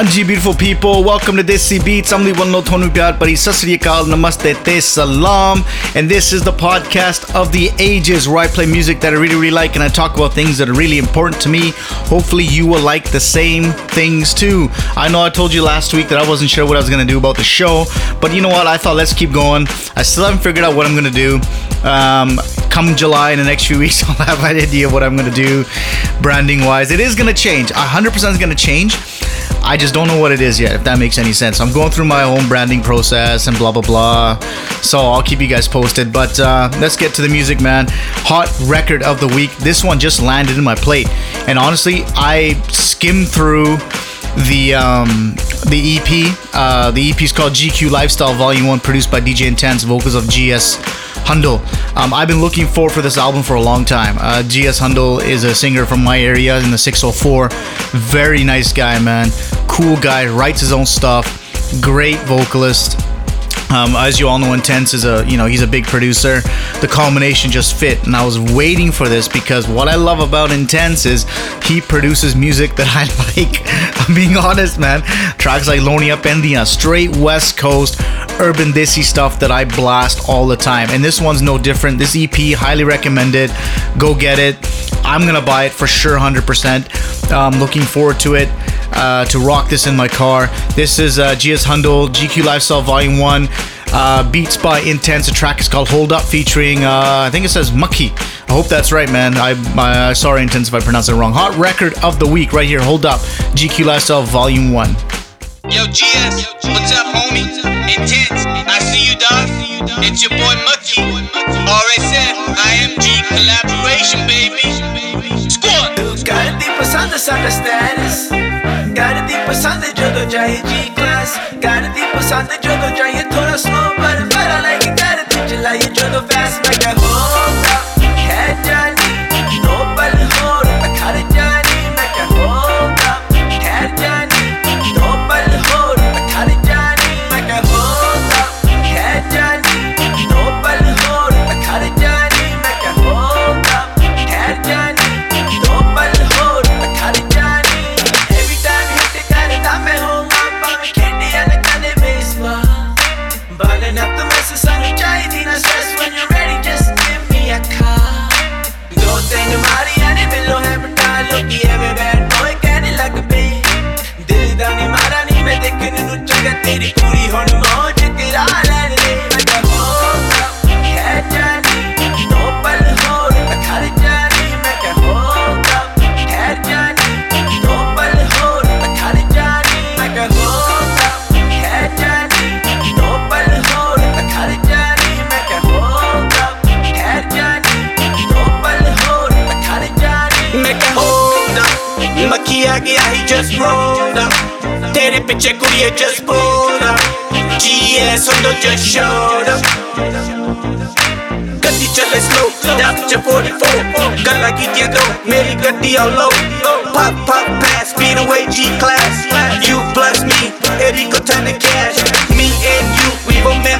Hanji, beautiful people. Welcome to Desi Beats. I'm Lee Tonu Pyar Pari Sasriyakal Namaste Te Salam. And this is the podcast of the ages where I play music that I really, really like and I talk about things that are really important to me. Hopefully, you will like the same things too. I know I told you last week that I wasn't sure what I was going to do about the show, but you know what? I thought let's keep going. I still haven't figured out what I'm going to do. Um, come July in the next few weeks, I'll have an idea what I'm going to do branding wise. It is going to change. 100% is going to change. I just don't know what it is yet, if that makes any sense. I'm going through my own branding process and blah, blah, blah. So I'll keep you guys posted. But uh, let's get to the music, man. Hot record of the week. This one just landed in my plate. And honestly, I skimmed through the um, the EP. Uh, the EP is called GQ Lifestyle Volume 1, produced by DJ Intense, vocals of GS Hundal. Um, I've been looking for for this album for a long time. Uh, GS Hundal is a singer from my area in the 604. Very nice guy, man. Cool guy, writes his own stuff. Great vocalist. Um, as you all know, Intense is a you know he's a big producer. The culmination just fit, and I was waiting for this because what I love about Intense is he produces music that I like. I'm being honest, man. Tracks like Lonia Pendia, straight West Coast urban desi stuff that I blast all the time, and this one's no different. This EP, highly recommended. Go get it. I'm gonna buy it for sure, 100%. Um, looking forward to it uh, to rock this in my car. This is uh, GS Hundal GQ Lifestyle Volume 1. Uh, Beats by Intense. The track is called Hold Up, featuring, uh, I think it says Makhi. I hope that's right, man. I, I sorry, Intense, if I pronounce it wrong. Hot record of the week, right here. Hold Up, GQ Lifestyle Volume 1. Yo, GS, what's up, homie? Intense, I see you, dog. It's your boy Makhi. RSN, IMG, collaboration, baby. Squad. Karti pasand sada status. Karti pasand jado chahiye G class. Karti pasand jado chahiye thoda slow but if I like it, got a karti chilaiye jado fast. like a hold Main ho, head Oczekuję cię sporo Ci jest on do cię sioro Gatti czele slow, dap cię 44 Gala git jedą, mieli gatti all low Pop, pop, pass, speed away G-class. You bless me, Eriko ten the cash. Me and you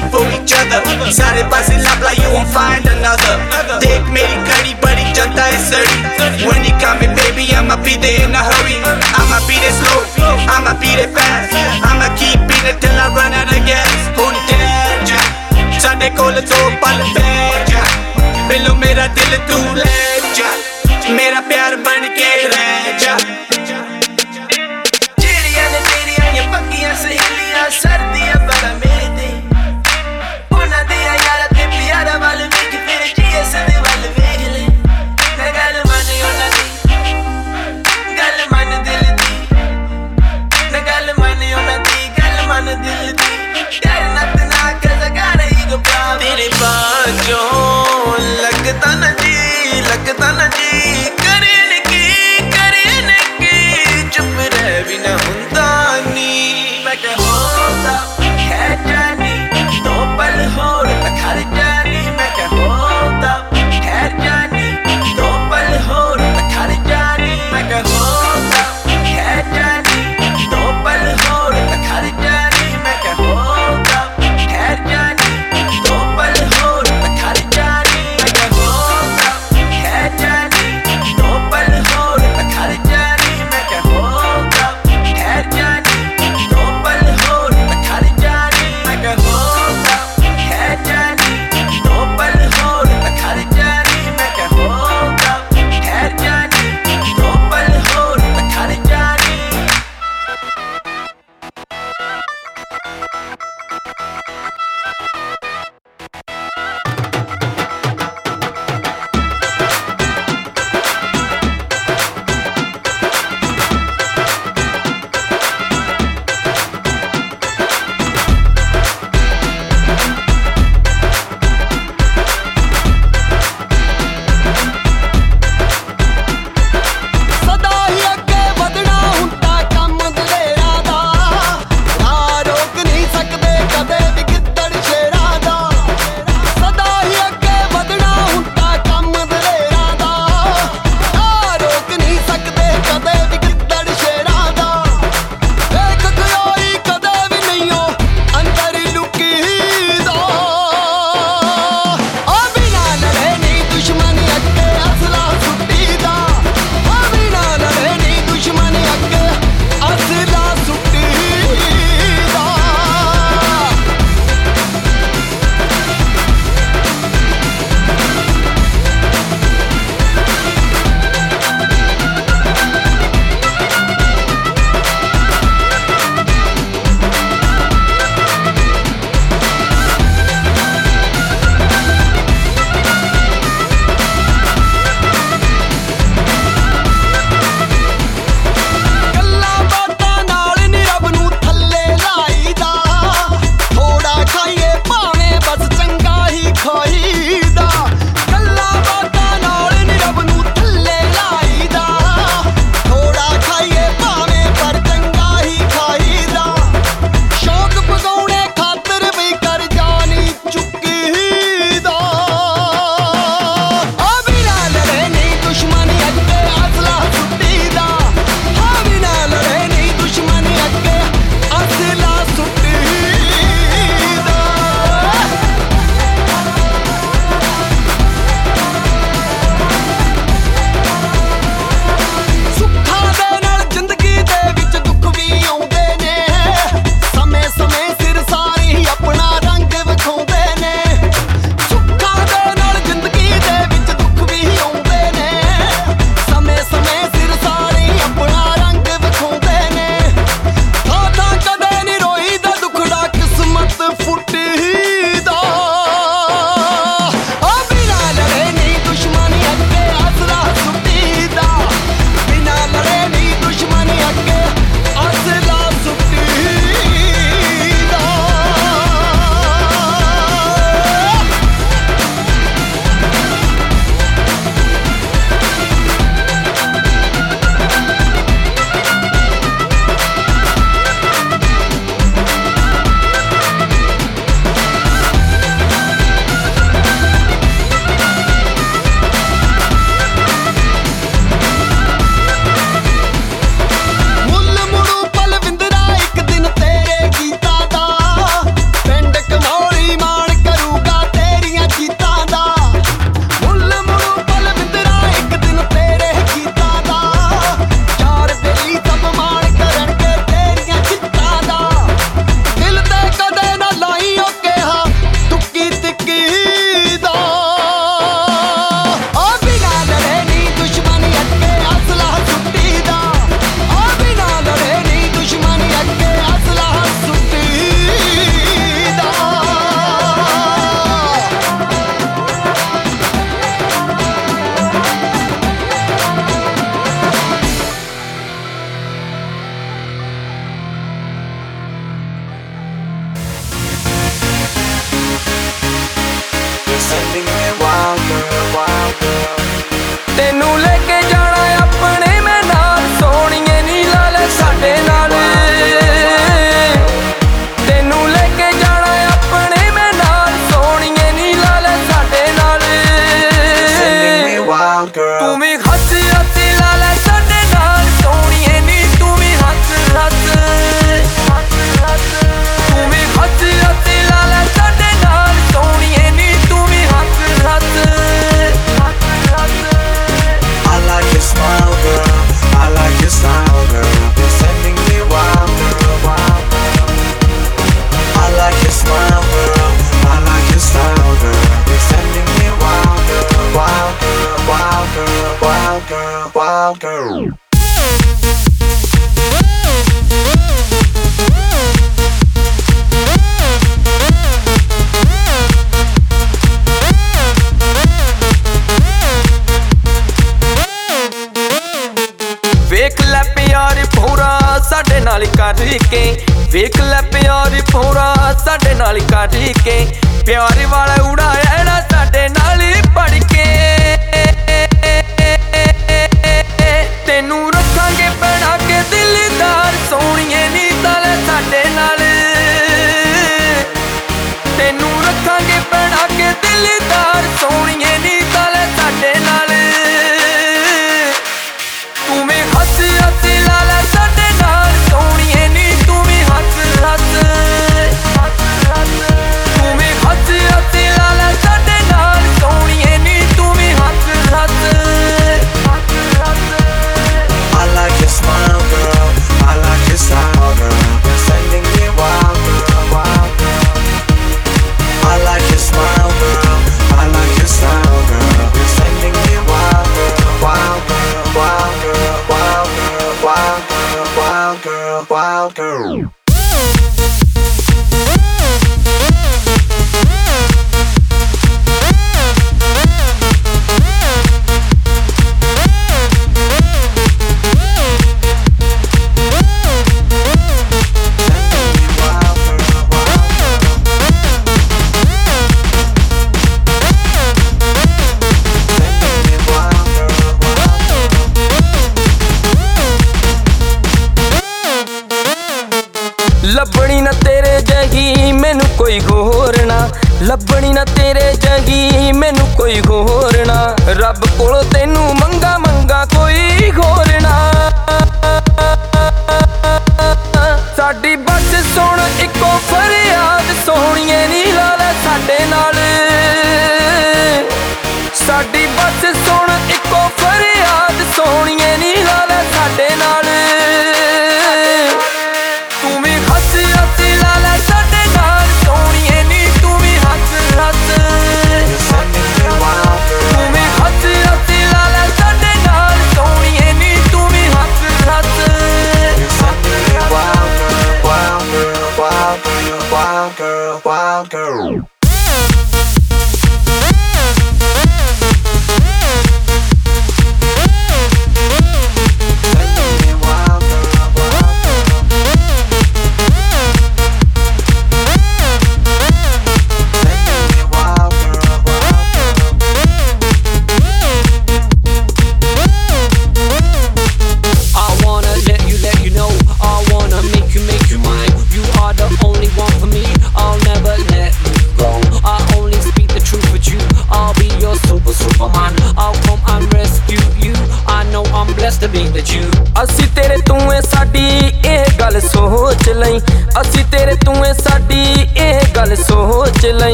we were meant for each other ਸਾਰੇ ਪਾਸੇ ਲੱਭ ਲਾ you won't find another ਦੇਖ ਮੇਰੀ ਘੜੀ ਬੜੀ ਜਲਦਾ ਹੈ ਸੜੀ when you coming baby I'ma be there in a hurry I'ma be there slow I'ma be there fast I'ma keep in it till I run out of gas ਹੁਣ ਤੇ ਸਾਡੇ ਕੋਲ ਦੋ ਪਲ ਬਹਿ ਜਾ ਬਿੱਲੋ ਮੇਰਾ ਦਿਲ ਤੂੰ ਲੈ ਜਾ ਮੇਰਾ ਪਿਆਰ ਬਣ ਕੇ ਰਹਿ ਕਰਕੇ। ਵੇਖ ਲੈ ਪਿਆਰ ਪੂਰਾ ਸਾਡੇ ਨਾਲ ਕਰਕੇ। ਪਿਆਰ ਵਾਲਾ ਉੜਾ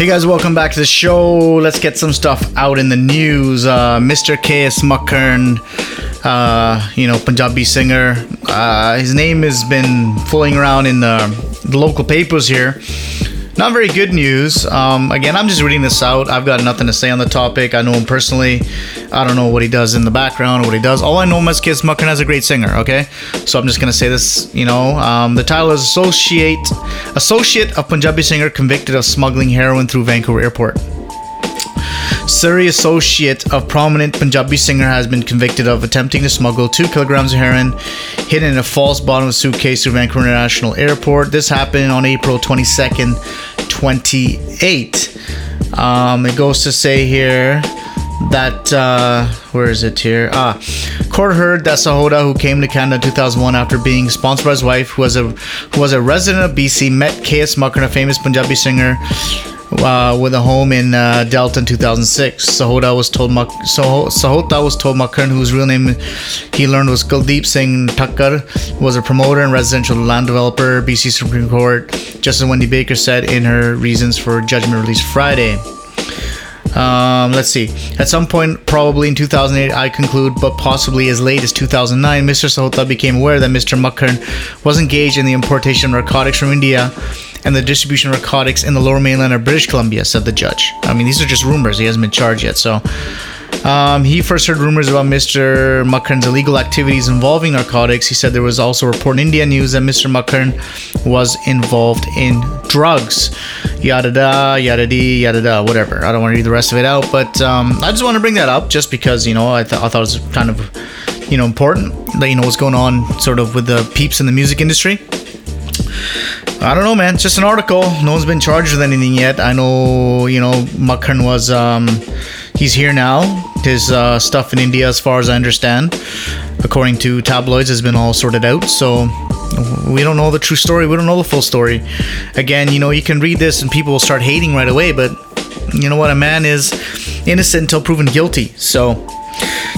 Hey guys, welcome back to the show. Let's get some stuff out in the news. Uh, Mr. KS Makhan, uh, you know, Punjabi singer. Uh, his name has been flowing around in the, the local papers here. Not very good news. Um, again, I'm just reading this out. I've got nothing to say on the topic. I know him personally. I don't know what he does in the background or what he does. All I know is KS Makhan is a great singer. Okay, so I'm just gonna say this. You know, um, the title is associate associate of Punjabi singer convicted of smuggling heroin through Vancouver airport. Surrey associate of prominent Punjabi singer has been convicted of attempting to smuggle two kilograms of heroin hidden in a false bottom suitcase through Vancouver International Airport. This happened on April 22nd, 28. Um, it goes to say here that uh, where is it here? Ah, court heard that Sahota, who came to Canada in 2001 after being sponsored by his wife, who was a who was a resident of BC, met KS Makhan, a famous Punjabi singer. Uh, with a home in uh, Delta in 2006. Sahota was told Mak- Sah- Sahota was told Makhan, whose real name he learned was Kuldeep Singh Thakkar, was a promoter and residential land developer. BC Supreme Court Justice Wendy Baker said in her reasons for judgment released Friday. Um, let's see. At some point, probably in 2008, I conclude, but possibly as late as 2009, Mr. Sahota became aware that Mr. Makhan was engaged in the importation of narcotics from India and the distribution of narcotics in the lower mainland of British Columbia, said the judge. I mean, these are just rumors. He hasn't been charged yet. So um, he first heard rumors about Mr. Makhan's illegal activities involving narcotics. He said there was also a report in India news that Mr. Makhan was involved in drugs. Yada da, yada dee, yada da, whatever. I don't want to read the rest of it out, but um, I just want to bring that up just because, you know, I, th- I thought it was kind of, you know, important that, you know, what's going on sort of with the peeps in the music industry. I don't know, man. It's just an article. No one's been charged with anything yet. I know, you know, Makhan was, um, he's here now. His uh, stuff in India, as far as I understand, according to tabloids, has been all sorted out. So we don't know the true story. We don't know the full story. Again, you know, you can read this and people will start hating right away, but you know what? A man is innocent until proven guilty. So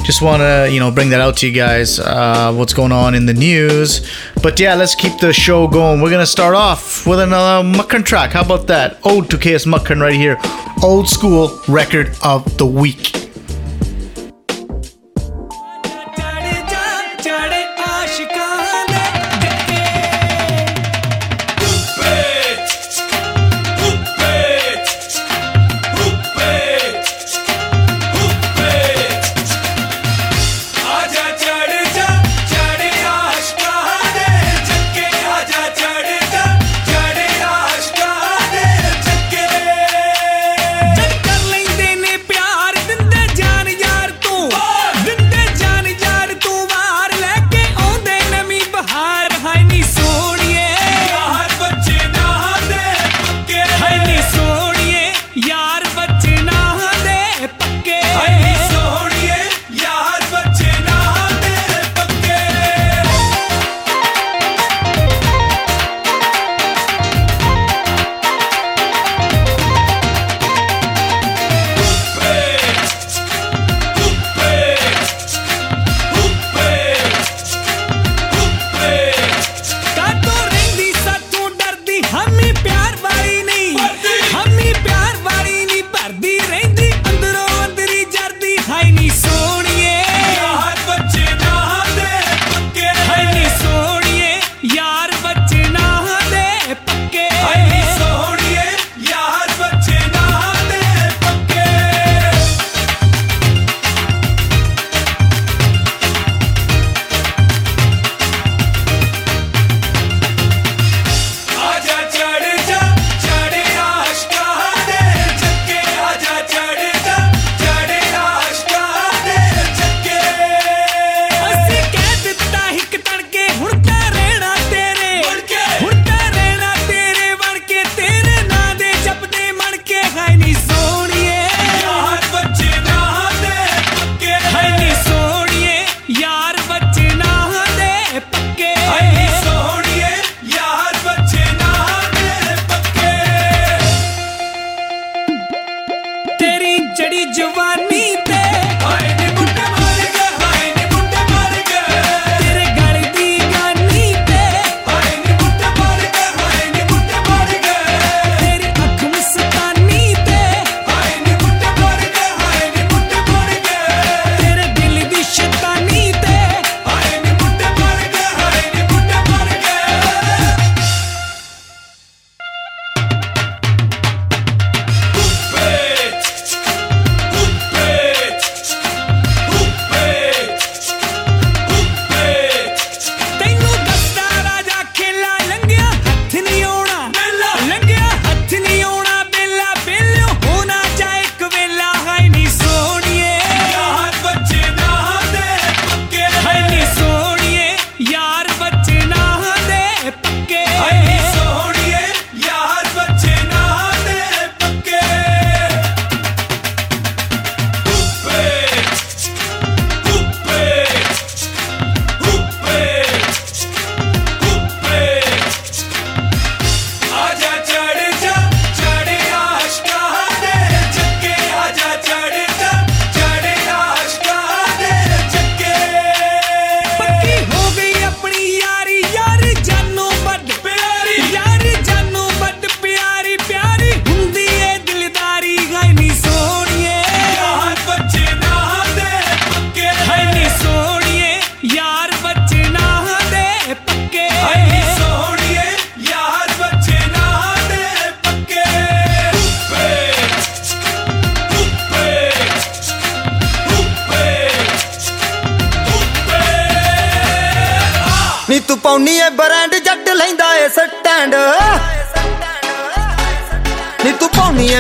just want to you know bring that out to you guys uh, what's going on in the news. But yeah let's keep the show going. We're gonna start off with another Makhan track. How about that? Ode to ks Makhan right here. Old school record of the week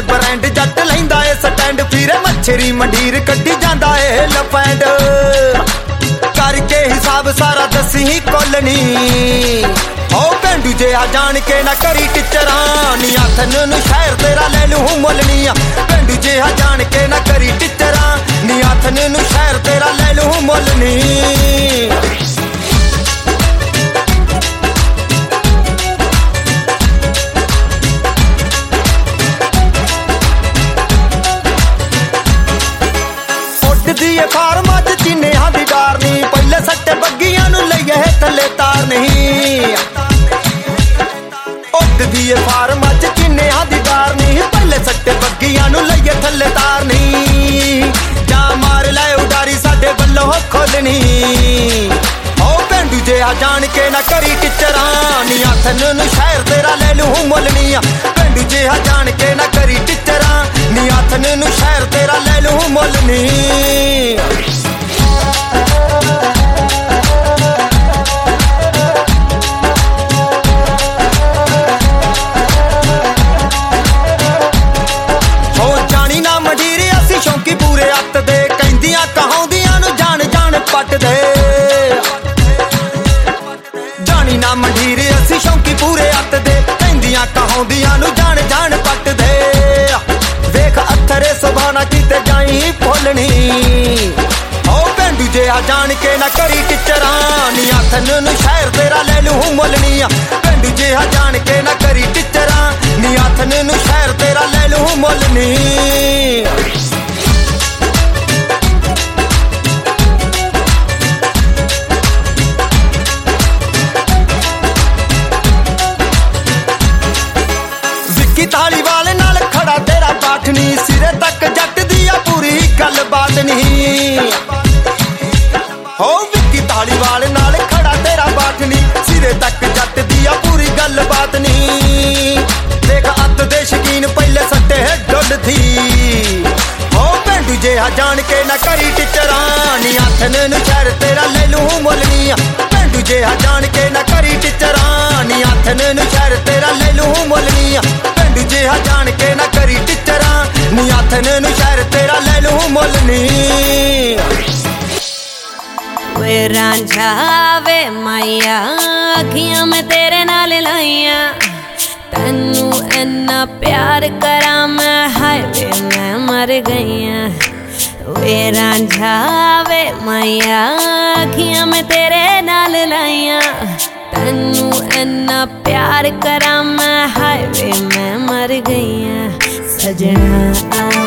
brand Jatt ਲੈਂਦਾ ਏ, stand ਫਿਰੇ ਮੱਛਰੀ ਮੰਡੀਰ ਕੱਢੀ ਜਾਂਦਾ ਏ, ਲਫੈਂਡ। ਕਰਕੇ ਹਿਸਾਬ ਸਾਰਾ ਦਸੀ colony. ਹੋ ਪਿੰਡੂ ਜੇ ਆ ਜਾਣ ਕੇ ਨਾ ਕਰੀ ਟਿਚਰਾਂ। ਨੀ ਆਥਨ ਨੂੰ ਸ਼ਹਿਰ ਤੇਰਾ ਲੈ ਲੂ ਮੁੱਲਣੀ ਆ ਪਿੰਡੂ ਜੇ ਆ ਜਾਣ ਕੇ ਨਾ ਕਰੀ ਟਿਚਰਾਂ। ਨੀ ਆਥਨ ਨੂੰ ਸ਼ਹਿਰ ਤੇਰਾ ਲੈ ਲੂ ਮੁੱਲਣੀ। ਨਹੀਂ। ਉੱਡਦੀ ਏ ਫਾਰਮਾਂ 'ਚ ਚੀਨਿਆਂ ਦੀ ਡਾਰ ਨਹੀਂ। ਪਹਿਲੇ ਸੱਟੇ ਬੱਗੀਆਂ ਨੂੰ ਲਈਏ ਥੱਲੇ ਤਾਰ ਨਹੀਂ। ਜਾਂ ਮਾਰ ਲੈ ਉਡਾਰੀ ਸਾਡੇ ਵੱਲੋਂ ਖੋਲਣੀ ਓ ਪਿੰਡੂ ਜੇ ਆ ਜਾਣ ਕੇ ਨਾ ਕਰੀ ਟਿਚਰਾਂ ਨੀ ਆਥਨ ਨੂੰ ਸ਼ਹਿਰ ਤੇਰਾ ਲੈ ਲੂ ਮੁੱਲਣੀ ਆ। ਪਿੰਡੂ ਜੇ ਆ ਜਾਣ ਕੇ ਨਾ ਕਰੀ ਟਿਚਰਾਂ ਨੀ ਆਥਨ ਨੂੰ ਸ਼ਹਿਰ ਤੇਰਾ ਲੈ ਲੂ ਮੁੱਲਣੀ ਸ਼ੌਂਕੀ ਪੂਰੇ ਅੱਤ ਦੇ, ਕਹਿੰਦੀਆਂ ਕਹਾਉਂਦੀਆਂ ਨੂੰ ਜਾਣ ਜਾਣ ਪੱਟ ਦੇ ਜਾਣੀ ਨਾ ਮੰਡੀਰ, ਅਸੀਂ ਸ਼ੌਂਕੀ ਪੂਰੇ ਅੱਤ ਦੇ, ਕਹਿੰਦੀਆਂ ਕਹਾਉਂਦੀਆਂ ਨੂੰ ਜਾਣ ਜਾਣ ਪੱਟ ਦੇ ਵੇਖ ਅਥਰੇ ਸੁਭਾਣਾ ਕਿਤੇ ਜਾਈ ਭੁੱਲਣੀ ਹੋ ਪਿੰਡੂ ਜੇ ਆ ਜਾਣ ਕੇ ਨਾ ਕਰੀ ਟਿਚਰਾਂ, ਨੀ ਆਥਨ ਨੂੰ ਸ਼ਹਿਰ ਤੇਰਾ ਲੈ ਲੂ ਮੁੱਲਣੀ ਆ ਪਿੰਡੂ ਜੇ ਆ ਜਾਣ ਕੇ ਨਾ ਕਰੀ ਟਿਚਰਾਂ, ਨੀ ਆਥਨ ਨੂੰ ਸ਼ਹਿਰ ਤੇਰਾ ਲੈ ਲੂ ਮੁੱਲਣੀ ਸਿਰੇ ਤੱਕ ਜੱਟ ਦੀ ਆ ਪੂਰੀ ਗੱਲਬਾਤ ਨਹੀਂ। ਹੋ ਵਿੱਕੀ ਧਾਲੀਵਾਲ ਨਾਲ ਖੜਾ ਤੇਰਾ ਬਾਠ ਨਹੀਂ। ਸਿਰੇ ਤੱਕ ਜੱਟ ਦੀ ਆ ਪੂਰੀ ਗੱਲਬਾਤ ਨਹੀਂ। ਦੇਖ ਅੱਤ ਦੇ ਸ਼ਕੀਨ ਪਹਿਲੇ ਸੱਟੇ ਡੁੱਲਦੀ ਹੋ ਪਿੰਡੂ ਜੇ ਆ ਜਾਣ ਕੇ ਨਾ ਕਰੀ ਟਿਚਰਾਂ ਨੀ ਆਥਨ ਨੂੰ ਸ਼ਹਿਰ ਤੇਰਾ ਲੈ ਲੂ ਮੁੱਲਣੀ ਆ ਪਿੰਡੂ ਜੇ ਆ ਜਾਣ ਕੇ ਨਾ ਕਰੀ ਟਿਚਰਾਂ ਨੀ ਆਥਨ ਨੂੰ ਸ਼ਹਿਰ ਤੇਰਾ ਲੈ ਲੂ ਮੁੱਲਣੀ ਆ ਪਿੰਡੂ ਜੇ ਆ ਜਾਣ ਕੇ ਨਾ ਕਰੀ ਟਿਚਰਾਂ ਨੀ ਆਥਨ ਨੂੰ ਸ਼ਹਿਰ ਤੇਰਾ ਲੈ ਲੂ ਮੁੱਲਣੀ ਵੇ ਰਾਂਝਾ ਵੇ ਮਾਇਆ ਅੱਖੀਆਂ ਮੈਂ ਤੇਰੇ ਨਾਲ ਲਾਈਆਂ ਤੈਨੂੰ ਇੰਨਾ ਪਿਆਰ ਕਰਾਂ ਮੈਂ ਹਾਏ ਵੇ ਮੈਂ ਮਰ ਗਈਆਂ ਵੇ ਰਾਂਝਾ ਵੇ ਮਾਇਆ ਅੱਖੀਆਂ ਮੈਂ ਤੇਰੇ ਨਾਲ ਲਾਈਆਂ ਤੈਨੂੰ ਇੰਨਾ ਪਿਆਰ ਕਰਾਂ ਮੈਂ ਹਾਏ ਵੇ ਮੈਂ ਮਰ ਗਈਆਂ ਸਜਣਾ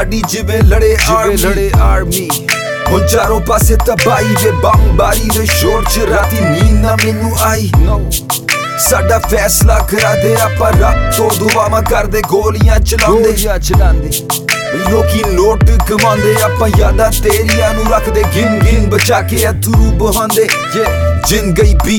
ਸਾਡੀ ਜਿਵੇਂ ਲੜੇ ਲੜੇ ਆਰਮੀ ਹੁਣ ਚਾਰੋਂ ਪਾਸੇ ਤਬਾਈ ਵੇ ਬੰਬਾਰੀ ਦੇ ਸ਼ੋਰ ਚ ਰਾਤੀ ਨੀਂਦ ਨਾ ਮੈਨੂੰ ਆਈ। ਸਾਡਾ ਫੈਸਲਾ ਕਰਾ ਦੇ ਆਪਾਂ ਰੱਬ ਤੋਂ ਦੁਆਵਾਂ ਕਰਦੇ ਗੋਲੀਆਂ ਚਲਾਉਂਦੇ। ਗੋਲੀਆਂ ਚਲਾਉਂਦੇ। ਲੋਕੀ ਨੋਟ ਕਮਾਉਂਦੇ ਆਪਾਂ ਯਾਦਾਂ ਤੇਰੀਆਂ ਨੂੰ ਰੱਖਦੇ ਗਿਣ ਗਿਣ ਬਚਾ ਕੇ ਅਥਰੂ ਬਹਾਉਂਦੇ। ਜਿੰਨ ਗਈ ਵੀ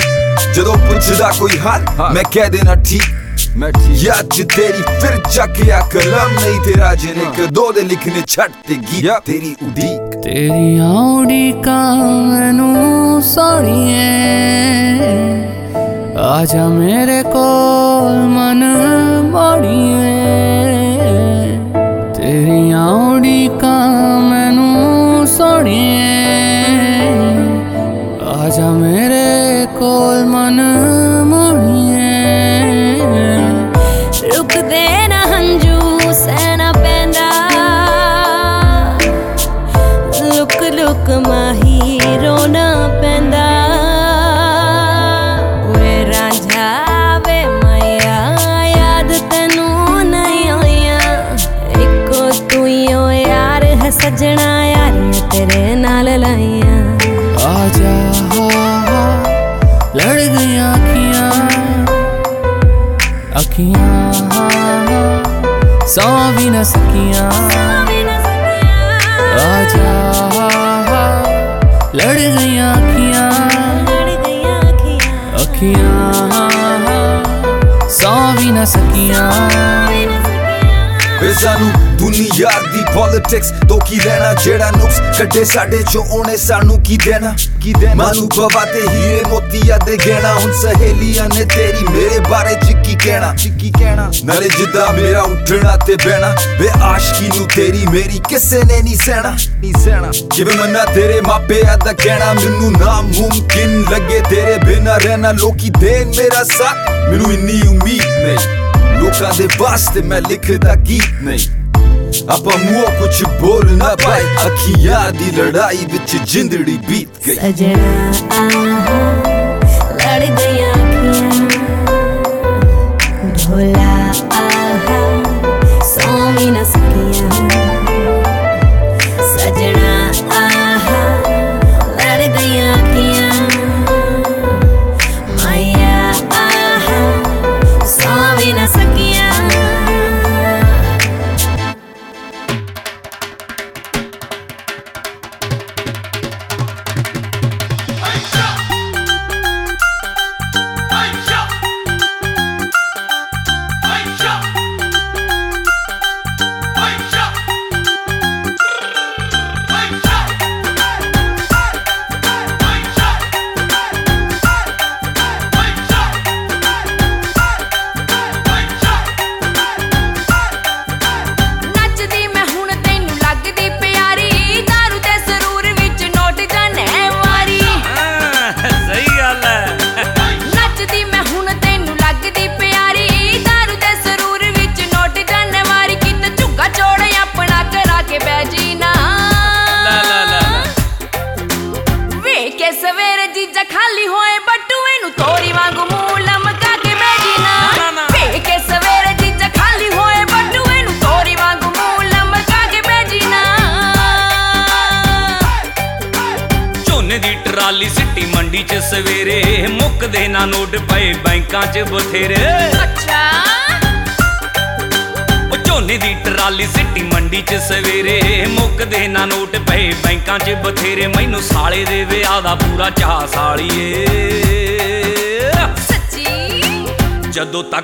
ਜਦੋਂ ਪੁੱਛਦਾ ਕੋਈ ਹਾਲ ਮੈਂ ਕਹਿ ਦੇਣਾ ਠੀਕ। ਯਾ ਅੱਜ ਤੇਰੀ ਫਿਰ ਚੱਕ ਆ ਕਲਮ ਨਹੀਂ ਤੇਰਾ ਜਿਹੜੇ ਕਦੋਂ ਦੇ ਲਿਖਨੇ ਛੱਡ ਤੇ ਗੀਤ ਤੇਰੀ ਉਡੀਕ ਤੇਰੀ ਆਉੜੀ ਕਾਨੂੰ ਸੋਣੀਏ ਆ ਜਾ ਮੇਰੇ ਕੋਲ ਮਨ ਮੋੜੀਏ ਤੇਰੀ ਆਉੜੀ ਕਾਨੂੰ ਸੋਣੀਏ ਆ ਜਾ ਮੇਰੇ ਕੋਲ ਮਨ ਸਾਨੂੰ ਦੁਨੀਆ ਦੀ ਪੋਲਿਟਿਕਸ ਤੋਂ ਕੀ ਲੈਣਾ ਜਿਹੜਾ ਨੁਕਸ ਕੱਢੇ ਸਾਡੇ ਚੋਂ ਉਹਨੇ ਸਾਨੂੰ ਕੀ ਦੇਣਾ? ਕੀ ਦੇਣਾ? ਮਾਨੂੰ ਬਵਾ ਤੇ ਹੀਰੇ ਮੋਤੀਆਂ ਦੇ ਗਹਿਣਾ ਹੁਣ ਸਹੇਲੀਆਂ ਨੇ ਤੇਰੀ ਮੇਰੇ ਬਾਰੇ ਚ ਕੀ ਕਹਿਣਾ? ਕੀ ਕਹਿਣਾ? ਨਾਲੇ ਜਿੱਦਾਂ ਮੇਰਾ ਉੱਠਣਾ ਤੇ ਬਹਿਣਾ ਵੇ ਆਸ਼ਕੀ ਨੂੰ ਤੇਰੀ ਮੇਰੀ ਕਿਸੇ ਨੇ ਨਹੀਂ ਸਹਿਣਾ। ਨਹੀਂ ਸਹਿਣਾ। ਜਿਵੇਂ ਮੰਨਾ ਤੇਰੇ ਮਾਪਿਆਂ ਦਾ ਕਹਿਣਾ ਮੈਨੂੰ ਨਾ ਮੁਮਕਿਨ ਲੱਗੇ ਤੇਰੇ ਬਿਨਾ ਰਹਿਣਾ ਲੋਕੀ ਦੇਣ ਮੇਰਾ ਸਾਥ ਮੈਨੂੰ ਇੰਨੀ ਉਮੀਦ ਨਹੀਂ। ਲੋਕਾਂ ਦੇ ਵਾਸਤੇ ਮੈਂ ਲਿਖਦਾ ਗੀਤ ਨਹੀਂ ਆਪਾਂ ਮੂੰਹ ਕੁਛ ਬੋਲ ਨਾ ਪਾਏ ਅੱਖੀਆਂ ਦੀ ਲੜਾਈ ਵਿੱਚ ਜਿੰਦੜੀ ਬੀਤ ਗਈ ਸਜਣਾ ਆਹਾ ਲੜ ਗਈਆਂ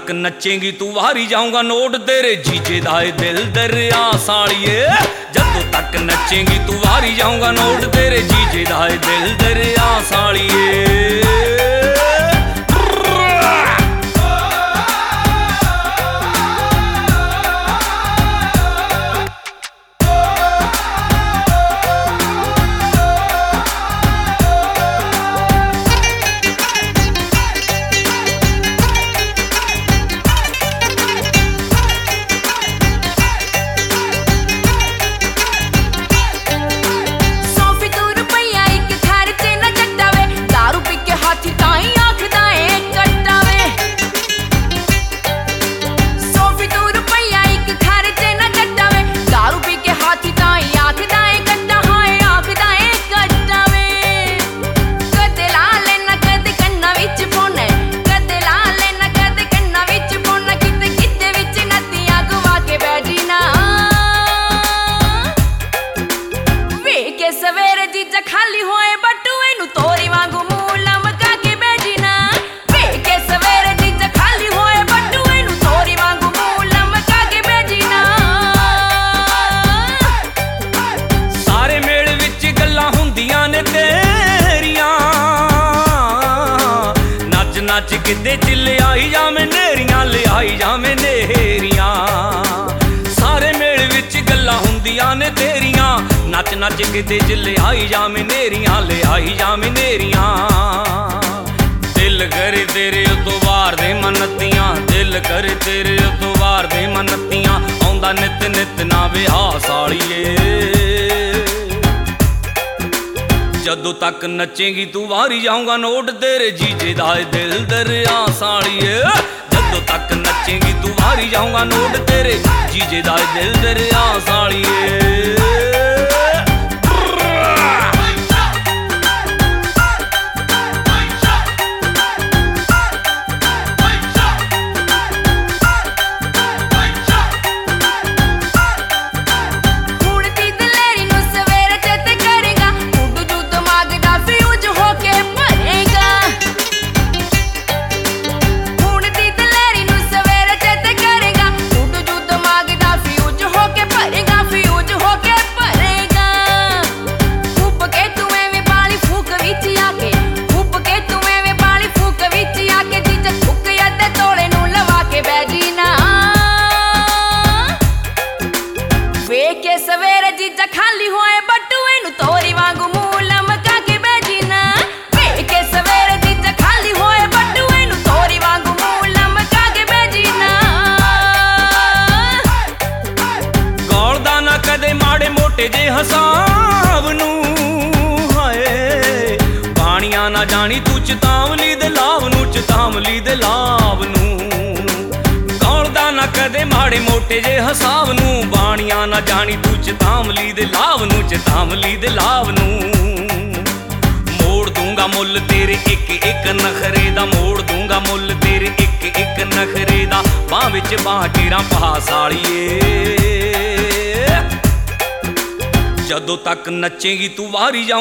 ਤੱਕ ਨੱਚੇਂਗੀ, ਤੂੰ ਵਾਰੀ ਜਾਊਂਗਾ ਨੋਟ ਤੇਰੇ ਜੀਜੇ ਦਾ ਏ ਦਿਲ ਦਰਿਆ ਸਾਲੀਏ। ਜਦੋਂ ਤੱਕ ਨੱਚੇਂਗੀ, ਤੂੰ ਵਾਰੀ ਜਾਊਂਗਾ ਨੋਟ ਤੇਰੇ ਜੀਜੇ ਦਾ ਏ ਦਿਲ ਦਰਿਆ ਸਾਲੀਏ।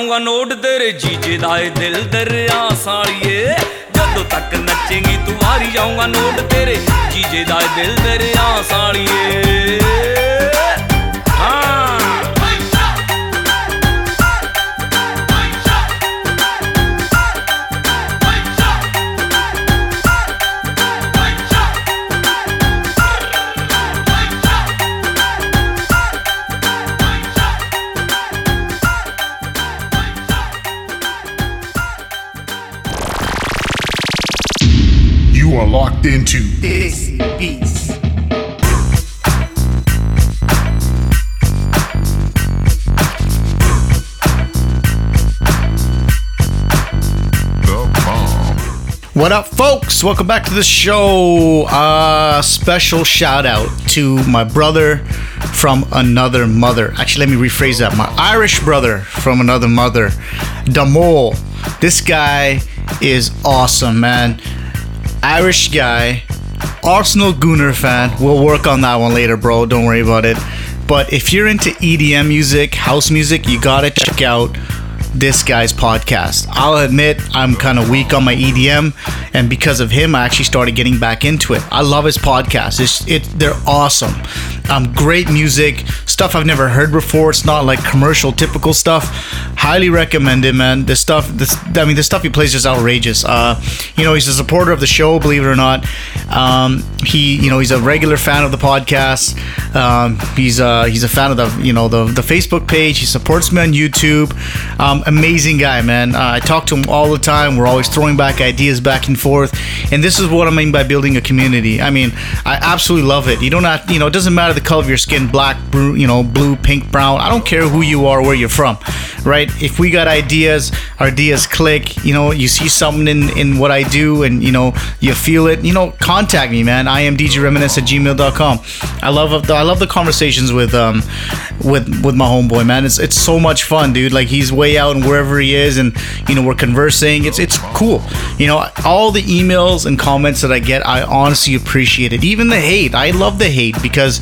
ਜਾਊਂਗਾ ਨੋਟ ਤੇਰੇ ਜੀਜੇ ਦਾ ਏ ਦਿਲ ਦਰਿਆ ਸਾਲੀਏ। ਜਦੋਂ ਤੱਕ ਨੱਚੇਗੀ ਤੂੰ ਵਾਰੀ ਜਾਊਂਗਾ ਨੋਟ ਤੇਰੇ ਜੀਜੇ ਦਾ ਏ ਦਿਲ ਦਰਿਆ ਸਾਲੀਏ। Welcome back to the show. Uh, special shout out to my brother from another mother. Actually, let me rephrase that. My Irish brother from another mother, Damol. This guy is awesome, man. Irish guy, Arsenal Gooner fan. We'll work on that one later, bro. Don't worry about it. But if you're into EDM music, house music, you gotta check out this guy's podcast. I'll admit I'm kind of weak on my EDM, and because of him, I actually started getting back into it. I love his podcast. It's it they're awesome. Um, great music, stuff I've never heard before. It's not like commercial typical stuff. Highly recommend it, man. This stuff, this I mean, the stuff he plays is outrageous. Uh, you know, he's a supporter of the show, believe it or not. Um, he, you know, he's a regular fan of the podcast. Um, he's uh, he's a fan of the you know the the Facebook page. He supports me on YouTube. Um, amazing guy, man. Uh, I talk to him all the time. We're always throwing back ideas back and forth. And this is what I mean by building a community. I mean, I absolutely love it. You don't have, you know, it doesn't matter the color of your skin, black, blue, you know, blue, pink, brown. I don't care who you are, where you're from, right? If we got ideas, our ideas click. You know, you see something in in what I do, and you know, you feel it. You know, contact me, man. I am djreminisce at gmail.com. I love the, I love the conversations with um with with my homeboy, man. It's it's so much fun, dude. Like he's way out and wherever he is, and you know we're conversing. It's it's cool. You know, all the emails and comments that I get, I honestly appreciate it. Even the hate, I love the hate because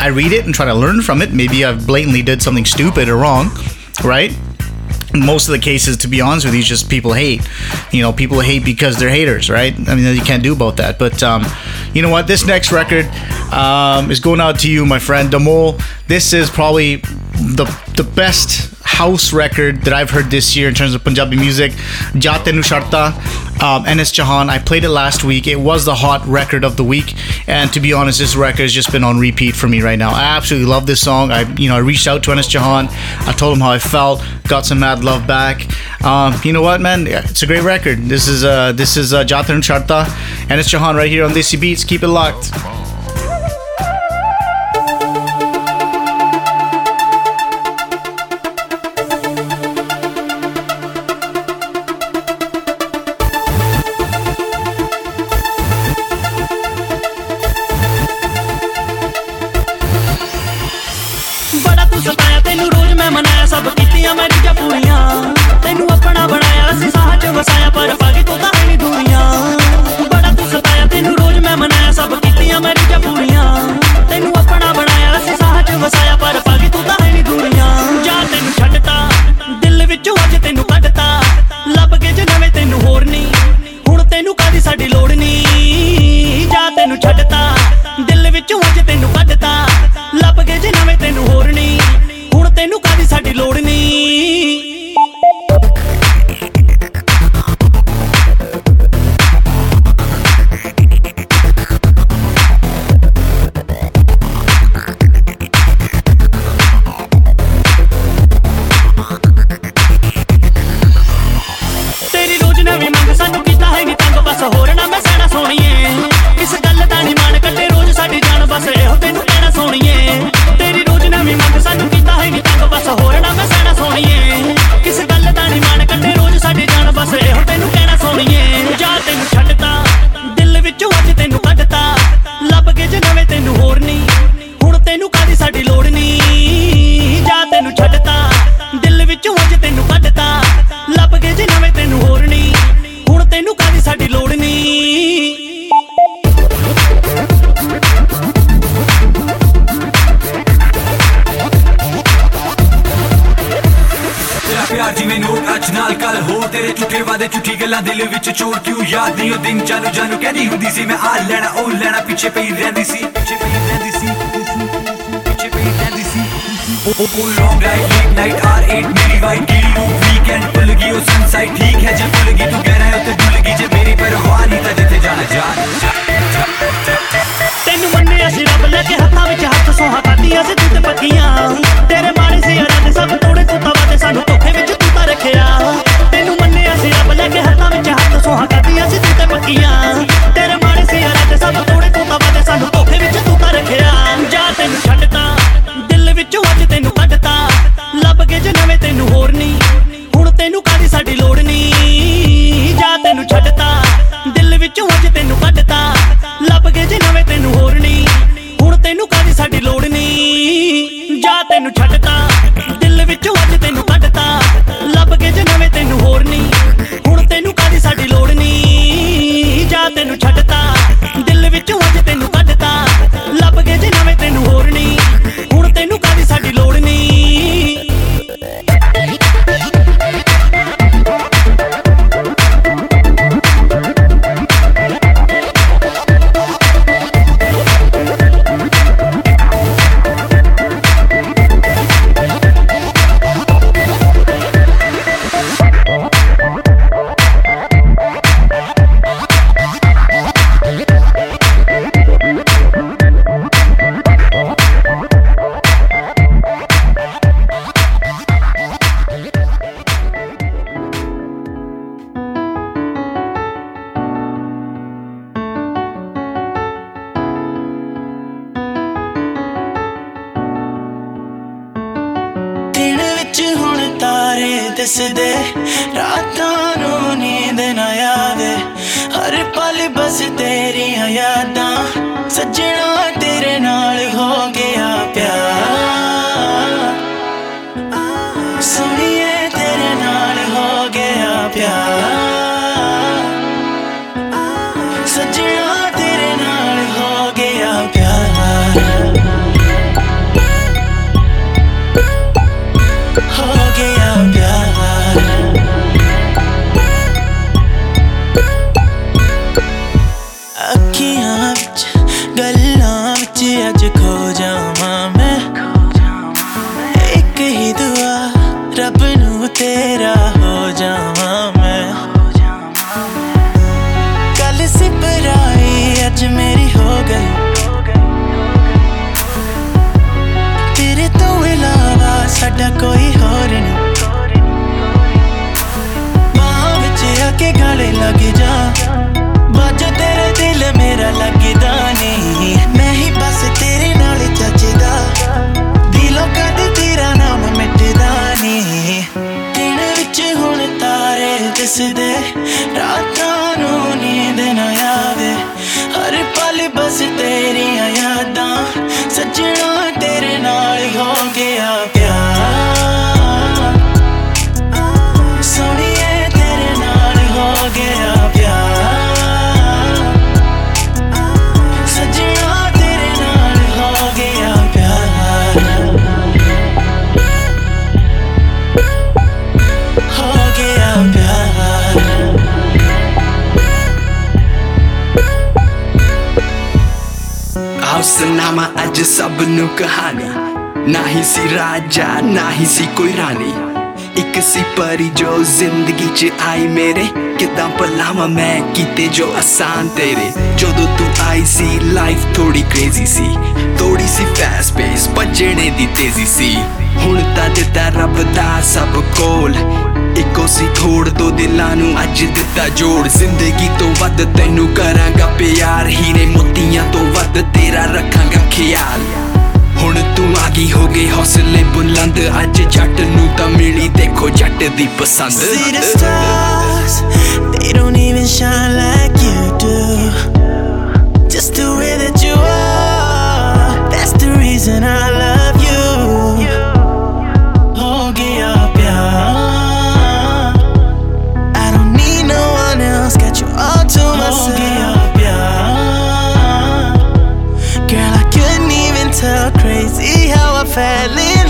I read it and try to learn from it. Maybe I've blatantly did something stupid or wrong, right? Most of the cases, to be honest with you, just people hate. You know, people hate because they're haters, right? I mean, you can't do about that. But um, you know what? This next record um, is going out to you, my friend Damol. This is probably the the best house record that I've heard this year in terms of Punjabi music. Ja Tenu Chad Ta, um, NS Chauhan. I played it last week. It was the hot record of the week, and to be honest, this record has just been on repeat for me right now. I absolutely love this song. I, you know, I reached out to NS Chauhan. I told him how I felt. Got some mad love back. Um, you know what, man? It's a great record. This is uh, this is uh, Ja Tenu Chad Ta, NS Chauhan right here on Desi Beats. Keep it locked. Sunday. See the stars, they don't even shine like you do. Just the way that you are, that's the reason I love you. Oh, up, yeah. I don't need no one else, got you all to myself. Up, yeah. Girl, I couldn't even tell crazy how I fell in.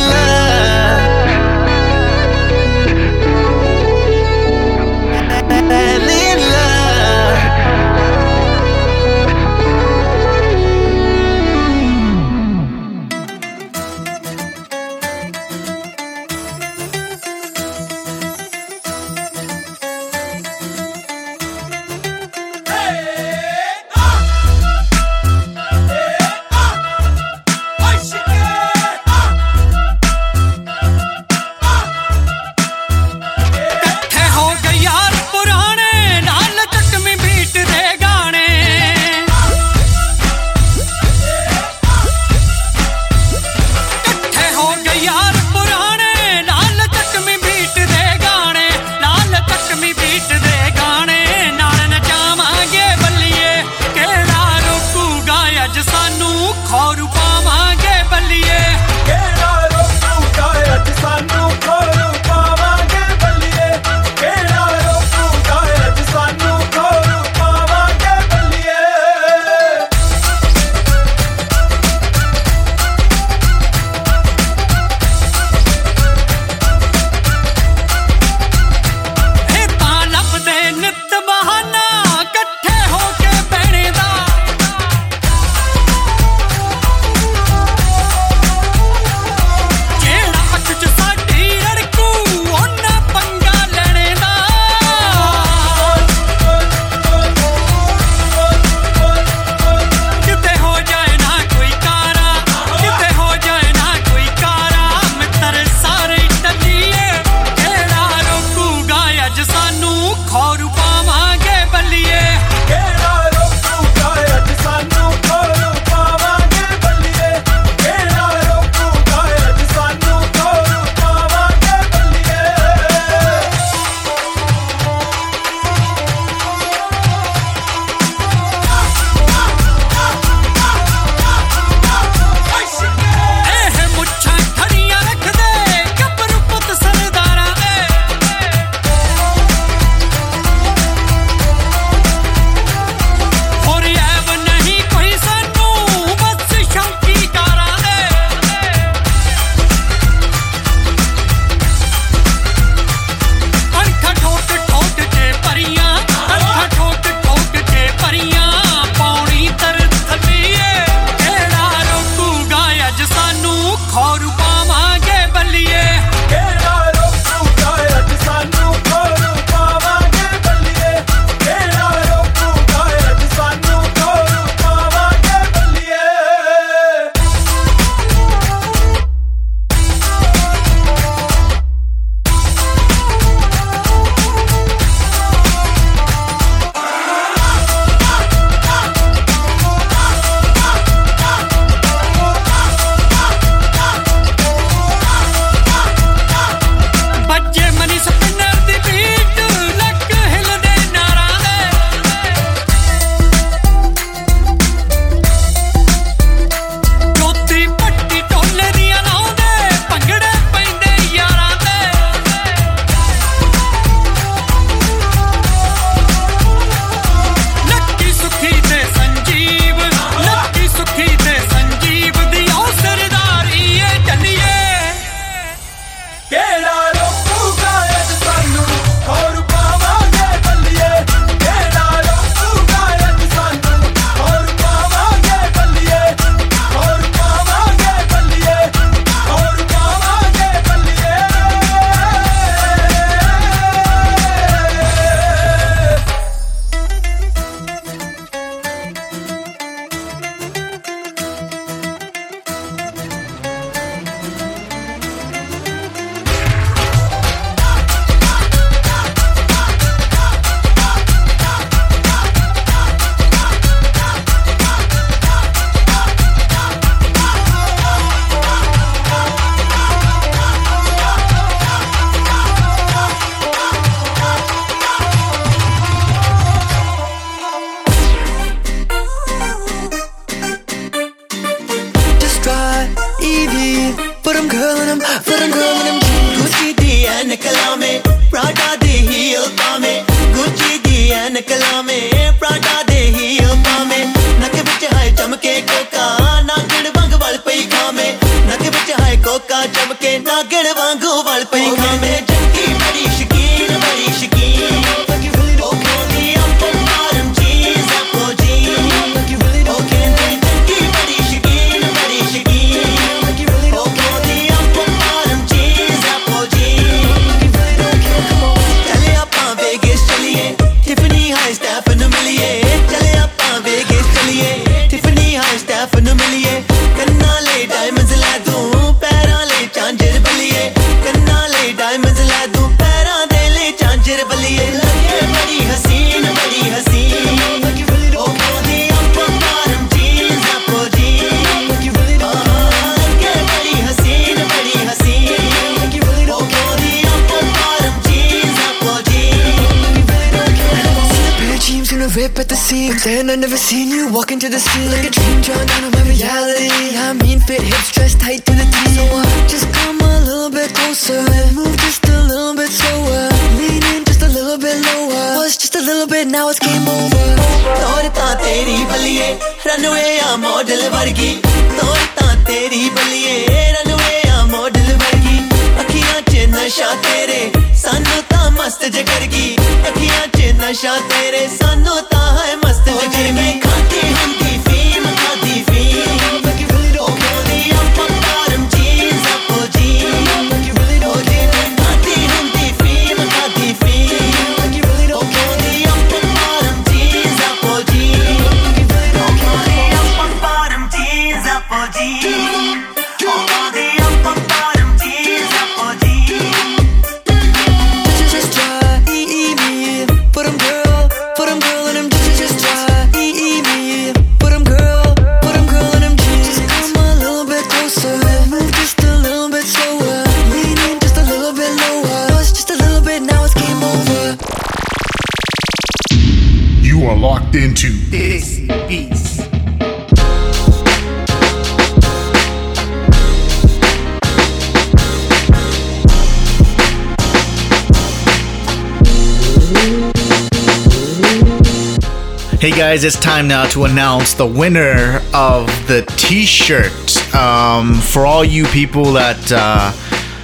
Hey guys, it's time now to announce the winner of the t-shirt. Um, for all you people that uh,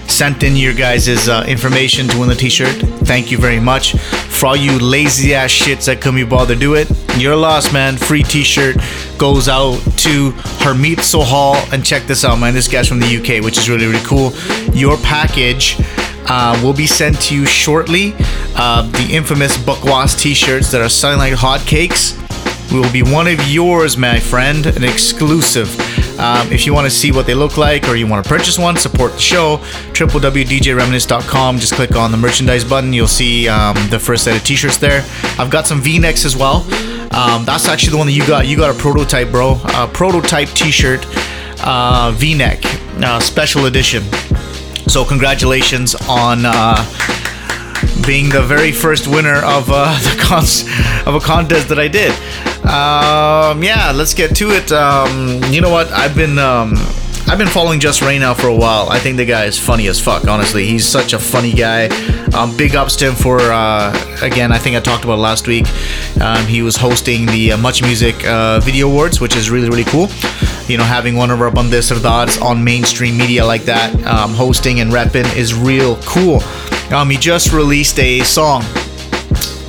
sent in your guys' uh, information to win the t-shirt, thank you very much. For all you lazy ass shits that couldn't be bothered to do it, you're lost, man. Free t-shirt goes out to Harmeet Sohal. And check this out, man. This guy's from the UK, which is really, really cool. Your package uh, will be sent to you shortly. Uh, the infamous Bukwas t-shirts that are selling like hotcakes will be one of yours, my friend, an exclusive. Um, if you want to see what they look like or you want to purchase one, support the show, www.djreminisce.com. Just click on the merchandise button. You'll see um, the first set of t-shirts there. I've got some V-necks as well. Um, that's actually the one that you got. You got a prototype, bro. A prototype t-shirt, uh, V-neck, uh, special edition. So congratulations on uh, being the very first winner of uh, the cons- of a contest that I did. Um, yeah, let's get to it. Um, you know what? I've been um, I've been following Jus Reign now for a while. I think the guy is funny as fuck. Honestly, he's such a funny guy. Um, big ups to him for uh, again. I think I talked about last week. Um, he was hosting the uh, Much Music uh, Video Awards, which is really really cool. You know, having one of our Bande Sardars on mainstream media like that, um, hosting and repping is real cool. Um, he just released a song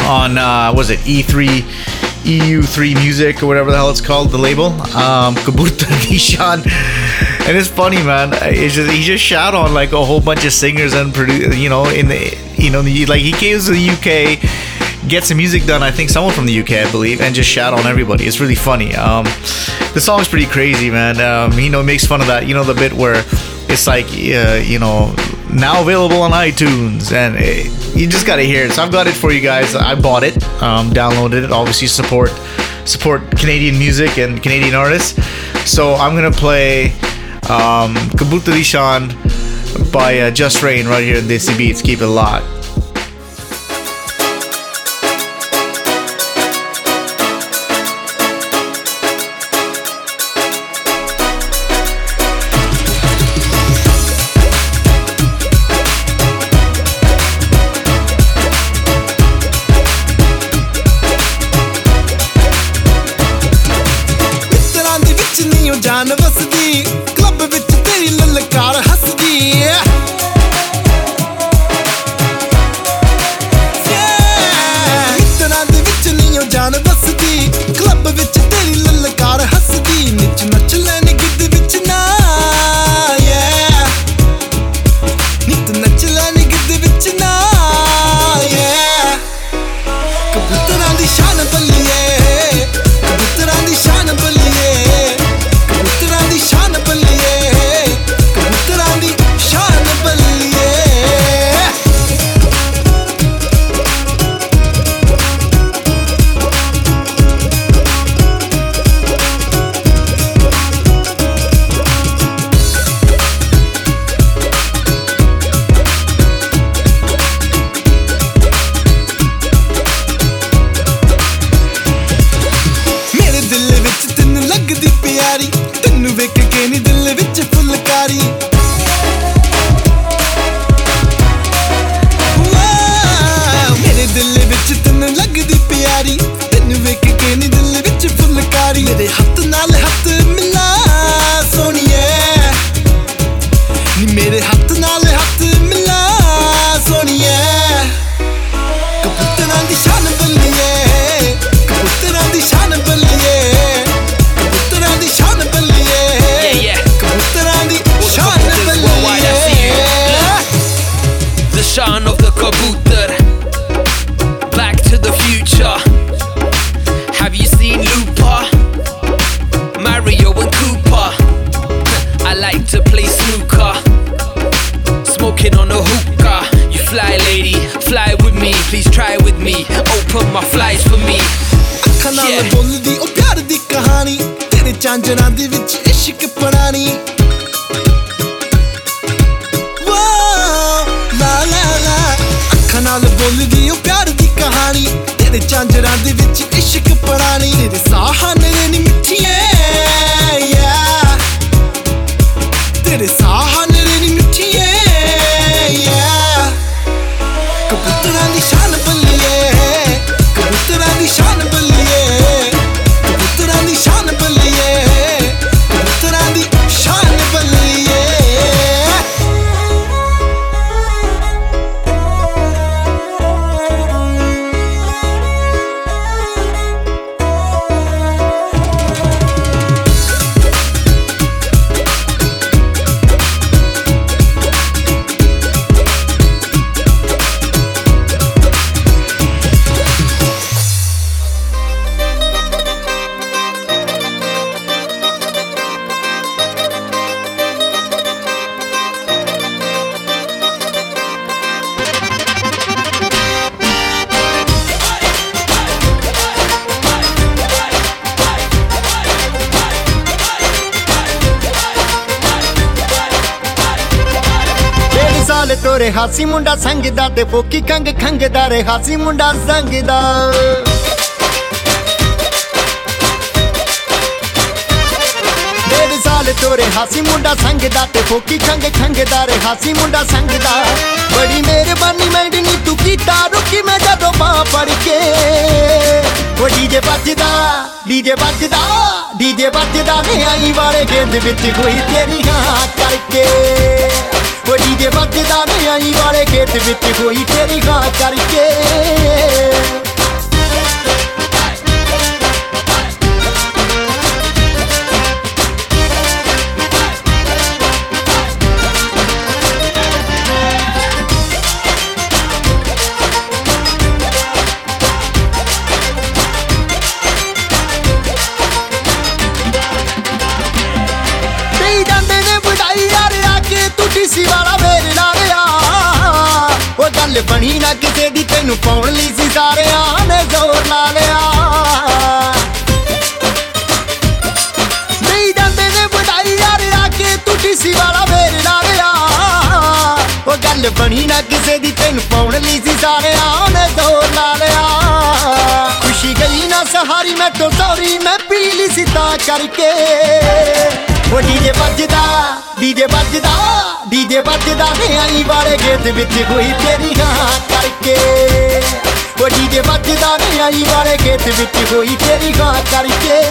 on uh, was it E3 EU3 Music or whatever the hell it's called, the label, um, Nishan. And it's funny, man. It's just he just shot on like a whole bunch of singers and produ you know, in the you know, like he came to the UK, get some music done. I think someone from the UK, I believe, and just shout on everybody. It's really funny. Um, the song's pretty crazy, man. Um, you know, makes fun of that. You know, the bit where it's like, uh, you know, now available on iTunes, and it, you just gotta hear it. So I've got it for you guys. I bought it, um, downloaded it. Obviously, support support Canadian music and Canadian artists. So I'm gonna play um, Dishan by uh, Jus Reign right here in Desi Beats. Keep it locked. ਸੰਗਦਾ ਤੇ ਫੋਕੀ ਖੰਗ ਖੰਗਦਾ ਰੇ ਹਾਸੀ ਮੁੰਡਾ ਸੰਗਦਾ। ਡੇਢ ਸਾਲ ਤੋਰੇ ਹਾਸੀ ਮੁੰਡਾ ਸੰਗਦਾ ਤੇ ਫੋਕੀ ਖੰਗ ਖੰਗਦਾ ਰੇ ਹਾਸੀ ਮੁੰਡਾ ਸੰਗਦਾ। ਬੜੀ ਮਿਹਰਬਾਨੀ ਮੈਂਡਨੀ ਤੂੰ ਕੀਤਾ ਰੁਕੀ ਮੈਂ ਜਦੋਂ ਬਾਹ ਫੜ ਕੇ। ਉਹ ਡੀਜੇ ਵੱਜਦਾ ਡੀਜੇ ਵੱਜਦਾ ਡੀਜੇ ਵੱਜਦਾ ਨੇ ਆਈ ਵਾਲੇ ਗੇਂਦ ਵਿੱਚ ਕੋਈ ਤੇਰੀ ਹਾਂ ਕਰਕੇ। ਕੋਟੀ ਦੇ ਵੱਜਦਾ ਨਿਆਈ ਵਾਲੇ ਖੇਤ ਵਿੱਚ ਹੋਈ ਤੇਰੀ ਗਾਂ ਕਰਕੇ। ਗੱਲ ਬਣੀ ਨਾ ਕਿਸੇ ਦੀ, ਤੈਨੂੰ ਪਾਉਣ ਲਈ ਸੀ ਸਾਰਿਆਂ ਨੇ ਜ਼ੋਰ ਲਾ ਲਿਆ। ਦੇਈ ਜਾਂਦੇ ਨੇ ਵਡਾਈ ਯਾਰ, ਆ ਕੇ ਤੂੰ ਡੀਸੀ ਵਾਲਾ ਮੇਰੇ ਨਾਲ ਆ ਉਹ ਗੱਲ ਬਣੀ ਨਾ ਕਿਸੇ ਦੀ, ਤੈਨੂੰ ਪਾਉਣ ਲਈ ਸੀ ਸਾਰਿਆਂ ਨੇ ਜ਼ੋਰ ਲਾ ਲਿਆ। ਖੁਸ਼ੀ ਗਈ ਨਾ ਸਹਾਰੀ, ਮੈਂ ਤੋਂ ਸੌਰੀ ਮੈਂ ਪੀ ਲਈ ਸੀ ਤਾਂ ਕਰਕੇ। ਉਹ ਡੀਜੇ ਵੱਜਦਾ। ਡੀਜੇ ਵੱਜਦਾ ਡੀਜੇ ਵੱਜਦਾ ਨੇ ਆਈ ਵਾਲੇ ਗੇਤ ਵਿੱਚ ਕੋਈ ਤੇਰੀ ਹਾਂ ਕਰਕੇ। ਉਹ ਡੀਜੇ ਵੱਜਦਾ ਨੇ ਆਈ ਵਾਲੇ ਗੇਤ ਵਿੱਚ ਕੋਈ ਤੇਰੀ ਹਾਂ ਕਰਕੇ।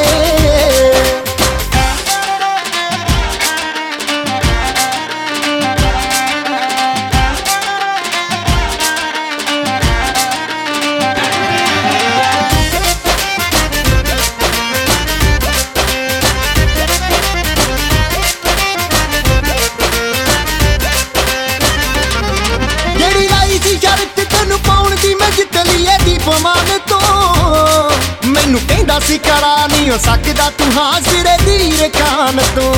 ਕਹਿੰਦਾ ਸੀ ਕਰਾ ਨਹੀਂ ਹੋ ਸਕਦਾ ਤੂੰ ਹਾਂ ਸਿਰੇ ਦੀ ਰਕਾਨ ਤੋਂ।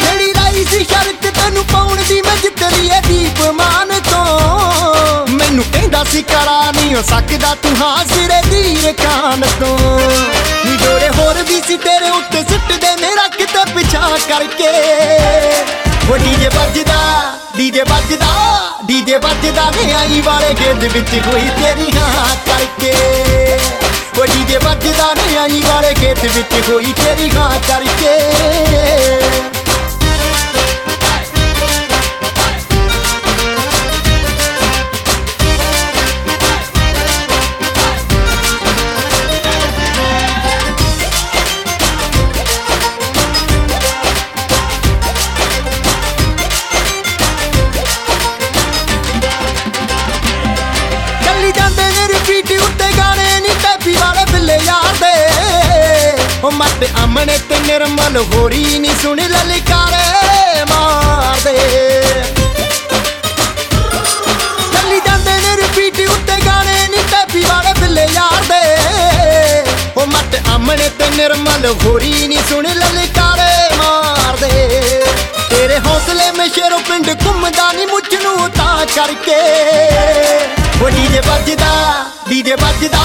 ਜਿਹੜੀ ਰਾਈ ਸੀ ਸ਼ਰਤ ਤੈਨੂੰ ਪਾਉਣ ਦੀ, ਮੈਂ ਜਿੱਤਰੀ ਏ ਦੀਪ ਮਾਨ ਤੋਂ। ਮੈਨੂੰ ਕਹਿੰਦਾ ਸੀ ਕਰਾ ਨਹੀਂ ਹੋ ਸਕਦਾ ਤੂੰ ਹਾਂ ਸਿਰੇ ਦੀ ਰਕਾਨ ਤੋਂ। ਨੀ ਡੋਰੇ ਹੋਰ ਵੀ ਸੀ ਤੇਰੇ ਉੱਤੇ ਸਿੱਟਦੇ, ਮੇਰਾ ਕਿਤੇ ਪਿਛਾ ਕਰਕੇ। ਉਹ ਡੀਜੇ ਵੱਜਦਾ। ਡੀਜੇ ਵੱਜਦਾ ਡੀਜੇ ਵੱਜਦਾ ਨੇ ਆਈ ਵਾਲੇ ਖੇਤ ਵਿੱਚ ਕੋਈ ਤੇਰੀ ਹਾਂ ਕਰਕੇ। ਉਹ ਡੀਜੇ ਵੱਜਦਾ ਨੇ ਆਈ ਵਾਲੇ ਖੇਤ ਵਿੱਚ ਕੋਈ ਤੇਰੀ ਹਾਂ ਕਰਕੇ। ਉਹ ਮੱਤ ਅਮਨੇ ਤੇ ਨਿਰਮਲ ਹੋਰੀ ਨਹੀਂ ਸੁਣ ਲਲਕਾਰੇ ਮਾਰਦੇ। ਚੱਲੀ ਜਾਂਦੇ ਨੇ ਰਿਪੀਟ ਉੱਤੇ ਗਾਣੇ ਨਹੀਂ ਟੈਪੀ ਵਾਲੇ ਬਿੱਲੇ ਯਾਰ ਦੇ ਉਹ ਮੱਤ ਅਮਨੇ ਤੇ ਨਿਰਮਲ ਹੋਰੀ ਨਹੀਂ ਸੁਣ ਲਲਕਾਰੇ ਮਾਰਦੇ। ਤੇਰੇ ਹੌਸਲੇ ਮੇ ਸ਼ੇਰੋ ਪਿੰਡ ਘੁੰਮਦਾ ਨਹੀਂ ਮੁੱਛ ਨੂੰ ਤਾਂ ਕਰਕੇ। ਉਹ ਡੀਜੇ ਵੱਜਦਾ ਡੀਜੇ ਵੱਜਦਾ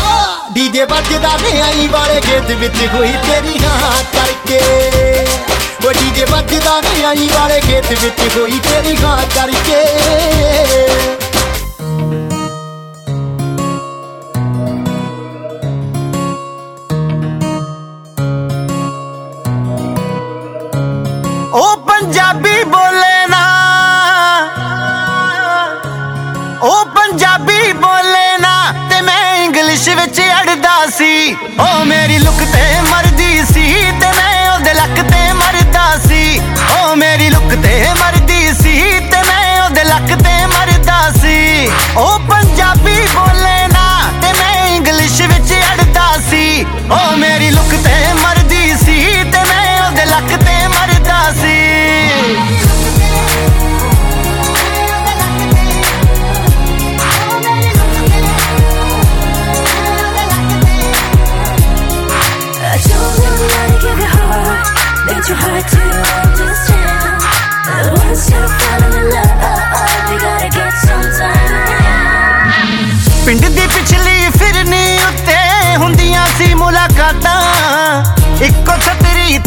ਡੀਜੇ ਵੱਜਦਾ ਨੇ ਆਈ ਵਾਲੇ ਖੇਤ ਵਿੱਚ ਕੋਈ ਤੇਰੀ ਹਾਂ ਕਰਕੇ ਉਹ ਡੀਜੇ ਵੱਜਦਾ ਨੇ ਆਈ ਵਾਲੇ ਖੇਤ ਵਿੱਚ ਕੋਈ ਤੇਰੀ ਹਾਂ ਕਰਕੇ ਉਹ ਪੰਜਾਬੀ ਸੀ। ਉਹ ਮੇਰੀ ਲੁੱਕ ਤੇ ਮਰਦੀ ਸੀ ਤੇ ਮੈਂ ਉਹਦੇ ਲੱਕ ਤੇ ਮਰਦਾ ਸੀ। ਉਹ ਮੇਰੀ ਲੁੱਕ ਤੇ ਮਰਦੀ ਸੀ ਤੇ ਮੈਂ ਉਹਦੇ ਲੱਕ ਤੇ ਮਰਦਾ ਸੀ। ਉਹ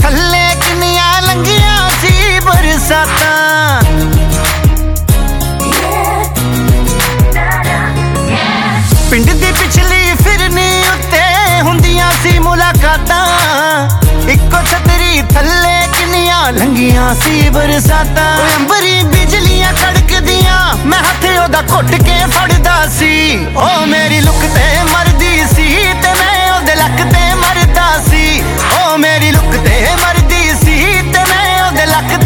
ਥੱਲੇ ਕਿੰਨੀਆਂ ਲੰਗੀਆਂ ਸੀ ਬਰਸਾਤਾਂ। ਪਿੰਡ ਦੀ ਪਿਛਲੀ ਫਿਰਨੀ ਉੱਤੇ ਹੁੰਦੀਆਂ ਸੀ ਮੁਲਾਕਾਤਾਂ। ਇੱਕੋ ਛਤਰੀ ਥੱਲੇ ਕਿੰਨੀਆਂ ਲੰਗੀਆਂ ਸੀ ਬਰਸਾਤਾਂ। ਓਏ ਅੰਬਰੀ ਬਿਜਲੀਆਂ ਕੜਕਦੀਆਂ ਮੈਂ ਹੱਥ ਉਹਦਾ ਘੁੱਟ ਕੇ ਫੜਦਾ ਸੀ। ਉਹ ਮੇਰੀ ਲੁੱਕ ਤੇ ਮਰਦੀ ਲੁੱਕ ਤੇ ਮਰਦੀ ਸੀ ਤੇ ਮੈਂ ਉਹਦੇ ਲੱਕ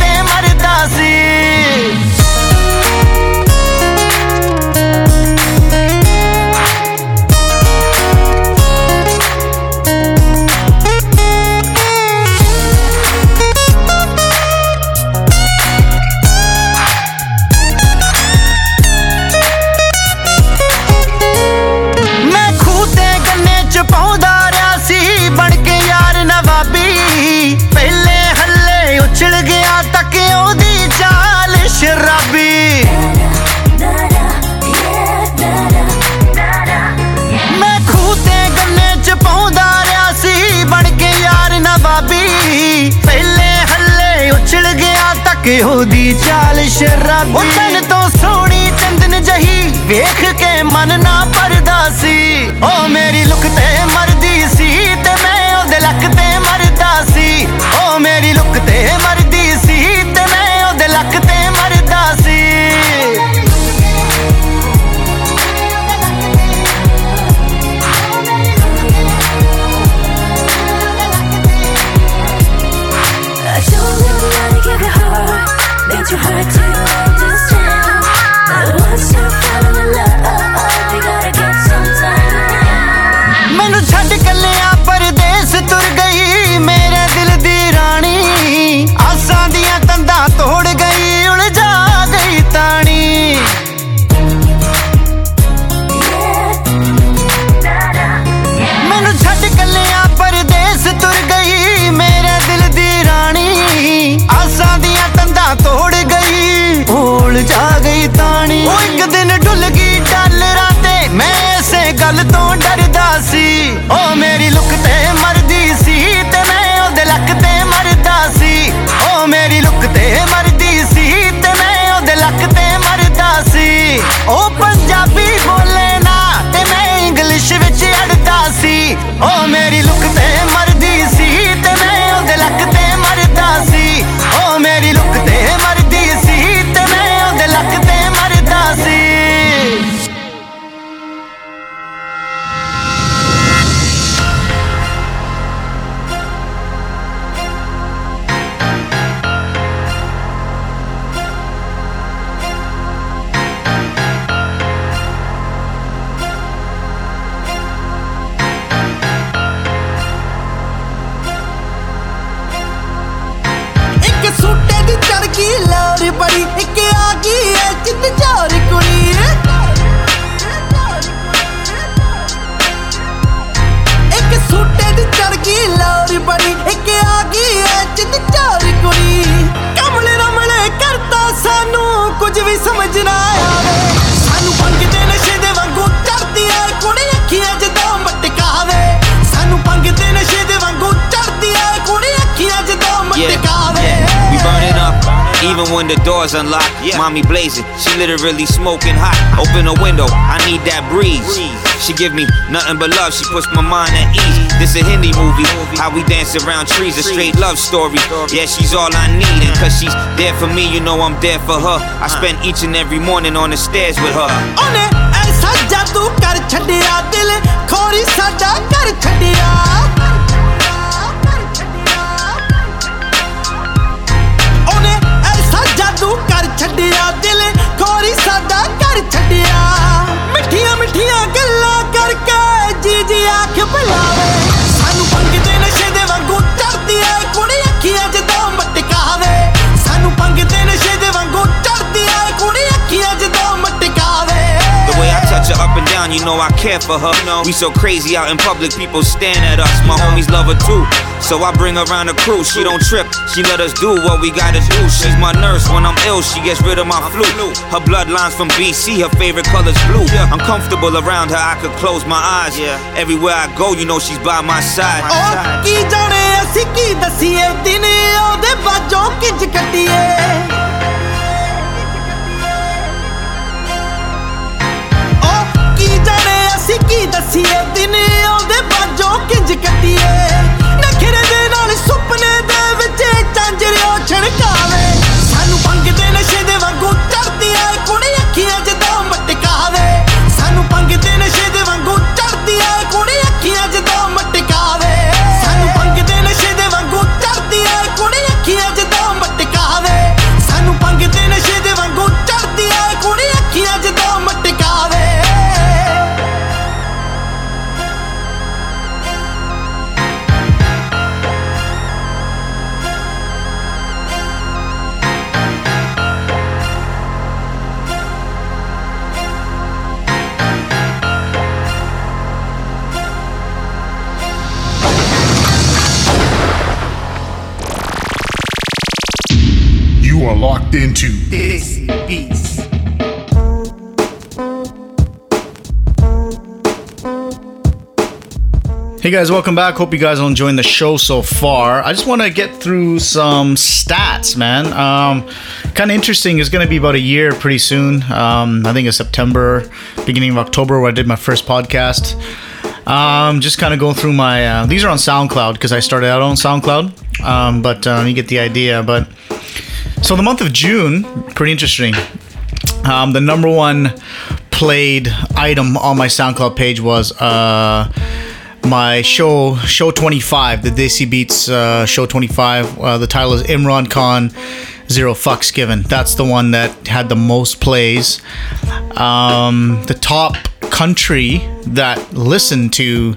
ਸ਼ਰਾਬੀ ਮੈਂ ਖੂਹ ਗੰਨੇ ਚ ਪਾਉਂਦਾ ਰਿਆ ਸੀ, ਬਣ ਕੇ ਯਾਰ ਨਵਾਬੀ ਪਹਿਲੇ ਹੱਲੇ ਉਛਲ ਗਿਆ ਤੱਕ ਉਹਦੀ ਚਾਲ ਸ਼ਰਾਬੀ। ਉਹ ਤਨ ਤੋਂ ਸੋਹਣੀ ਚੰਦਨ ਜਹੀ ਵੇਖ ਕੇ ਮਨ ਨਾ ਪਰਦਾ ਸੀ। ਉਹ ਮੇਰੀ ਲੁਕ ਤੇ ਮਰਦੀ ਸੀ ਤੇ ਮੈਂ ਉਹਦੇ ਲੱਕ ਤੇ ਮਰਦਾ ਸੀ। ਉਹ ਮੇਰੀ ਲੁਕ ਤੇ you hard to ਐ ਚਿੱਤ ਚੋਰ ਕੁੜੀ ਕਮਲੇ ਰਮਲੇ ਕਰਤਾ ਸਾਨੂੰ ਕੁਝ ਵੀ ਸਮਝ ਨਾ ਆਵੇ ਸਾਨੂੰ ਪੰਗ ਦੇ ਨਸ਼ੇ ਦੇ ਵਾਂਗੂ ਚੜਦੀ ਐ ਕੁੜੀ ਅੱਖੀਆਂ ਜਦੋਂ ਮਟਕਾਵੇ ਸਾਨੂੰ ਪੰਗ ਦੇ ਨਸ਼ੇ ਦੇ ਵਾਂਗੂ ਚੜਦੀ ਐ ਕੁੜੀ ਅੱਖੀਆਂ ਜਦੋਂ Yeah, ਮਟਕਾਵੇ yeah, we burning up. Even when the door's unlocked, mommy blazing, she literally smoking hot. Open a window, I need that breeze. She give me nothing but love, she puts my mind at ease. This a Hindi movie, how we dance around trees, a straight love story. Yeah, she's all I need, and cause she's there for me, you know I'm there for her. I spend each and every morning on the stairs with her. ਉਹਨੇ ਐਸਾ ਜਾਦੂ ਕਰ ਛੱਡਿਆ ਦਿਲ ਖੋਰੀ ਸਾਡਾ ਕਰ ਛੱਡਿਆ ਜਾਦੂ ਕਰ ਛੱਡਿਆ, ਦਿਲ ਖੋਰੀ ਸਾਡਾ ਕਰ ਛੱਡਿਆ। ਮਿੱਠੀਆਂ ਮਿੱਠੀਆਂ ਗੱਲਾਂ ਕਰਕੇ ਜੀ ਜੀ ਆਖ ਬੁਲਾਵੇ ਸਾਨੂੰ ਪੰਗ ਦੇ ਨਸ਼ੇ ਦੇ ਵਾਂਗੂ ਚੜਦੀ ਐ ਕੁੜੀ ਅੱਖੀਆਂ ਜਦੋਂ The way I touch her up and down, you know I care for her. We so crazy out in public, people staring at us. My homies love her too. So I bring her around the crew. She don't trip, she let us do what we gotta do. She's my nurse when I'm ill, she gets rid of my flu. Her bloodline's from BC, her favorite color's blue. I'm comfortable around her, I could close my eyes. Everywhere I go, you know she's by my side. ਉਹ ਕੀ ਜਾਣੇ ਅਸੀਂ ਕੀ ਦਸੀਏ ਦਿਨ ਉਹਦੇ ਬਾਝੋਂ ਕਿੰਜ ਕੱਟੀਏ ਜਾਣੇ ਅਸੀਂ ਕੀ ਦਸੀਏ? ਦਿਨ ਉਹਦੇ ਬਾਝੋਂ ਕਿੰਜ ਕੱਟੀਏ? ਨਖਰੇ ਦੇ ਨਾਲ ਸੁਪਨੇ ਦੇ ਵਿੱਚ ਚਾਂਜਰਿਓ ਛਣਕਾਵੇ ਸਾਨੂੰ ਪੰਗ ਦੇ ਨਸ਼ੇ ਦੇ ਵਾਂਗੂ ਚੜਦੀ ਐ ਕੁੜੀ ਅੱਖੀਆਂ ਜਦੋਂ ਮਟਕਾਵੇ। ਸਾਨੂੰ ਪੰਗ ਦੇ ਨਸ਼ੇ You are locked into Desi Beats. Hey guys, welcome back. Hope you guys are enjoying the show so far. I just want to get through some stats, man. Um, kind of interesting. It's going to be about a year pretty soon. Um, I think it's September, beginning of October, where I did my first podcast. Um, just kind of going through my. Uh, these are on SoundCloud because I started out on SoundCloud, um, but um, you get the idea. But so the month of June, pretty interesting. Um, the number one played item on my SoundCloud page was uh, my show, show 25, the Desi Beats uh, show 25. Uh, the title is Imran Khan, Zero Fucks Given. That's the one that had the most plays. Um, the top country that listened to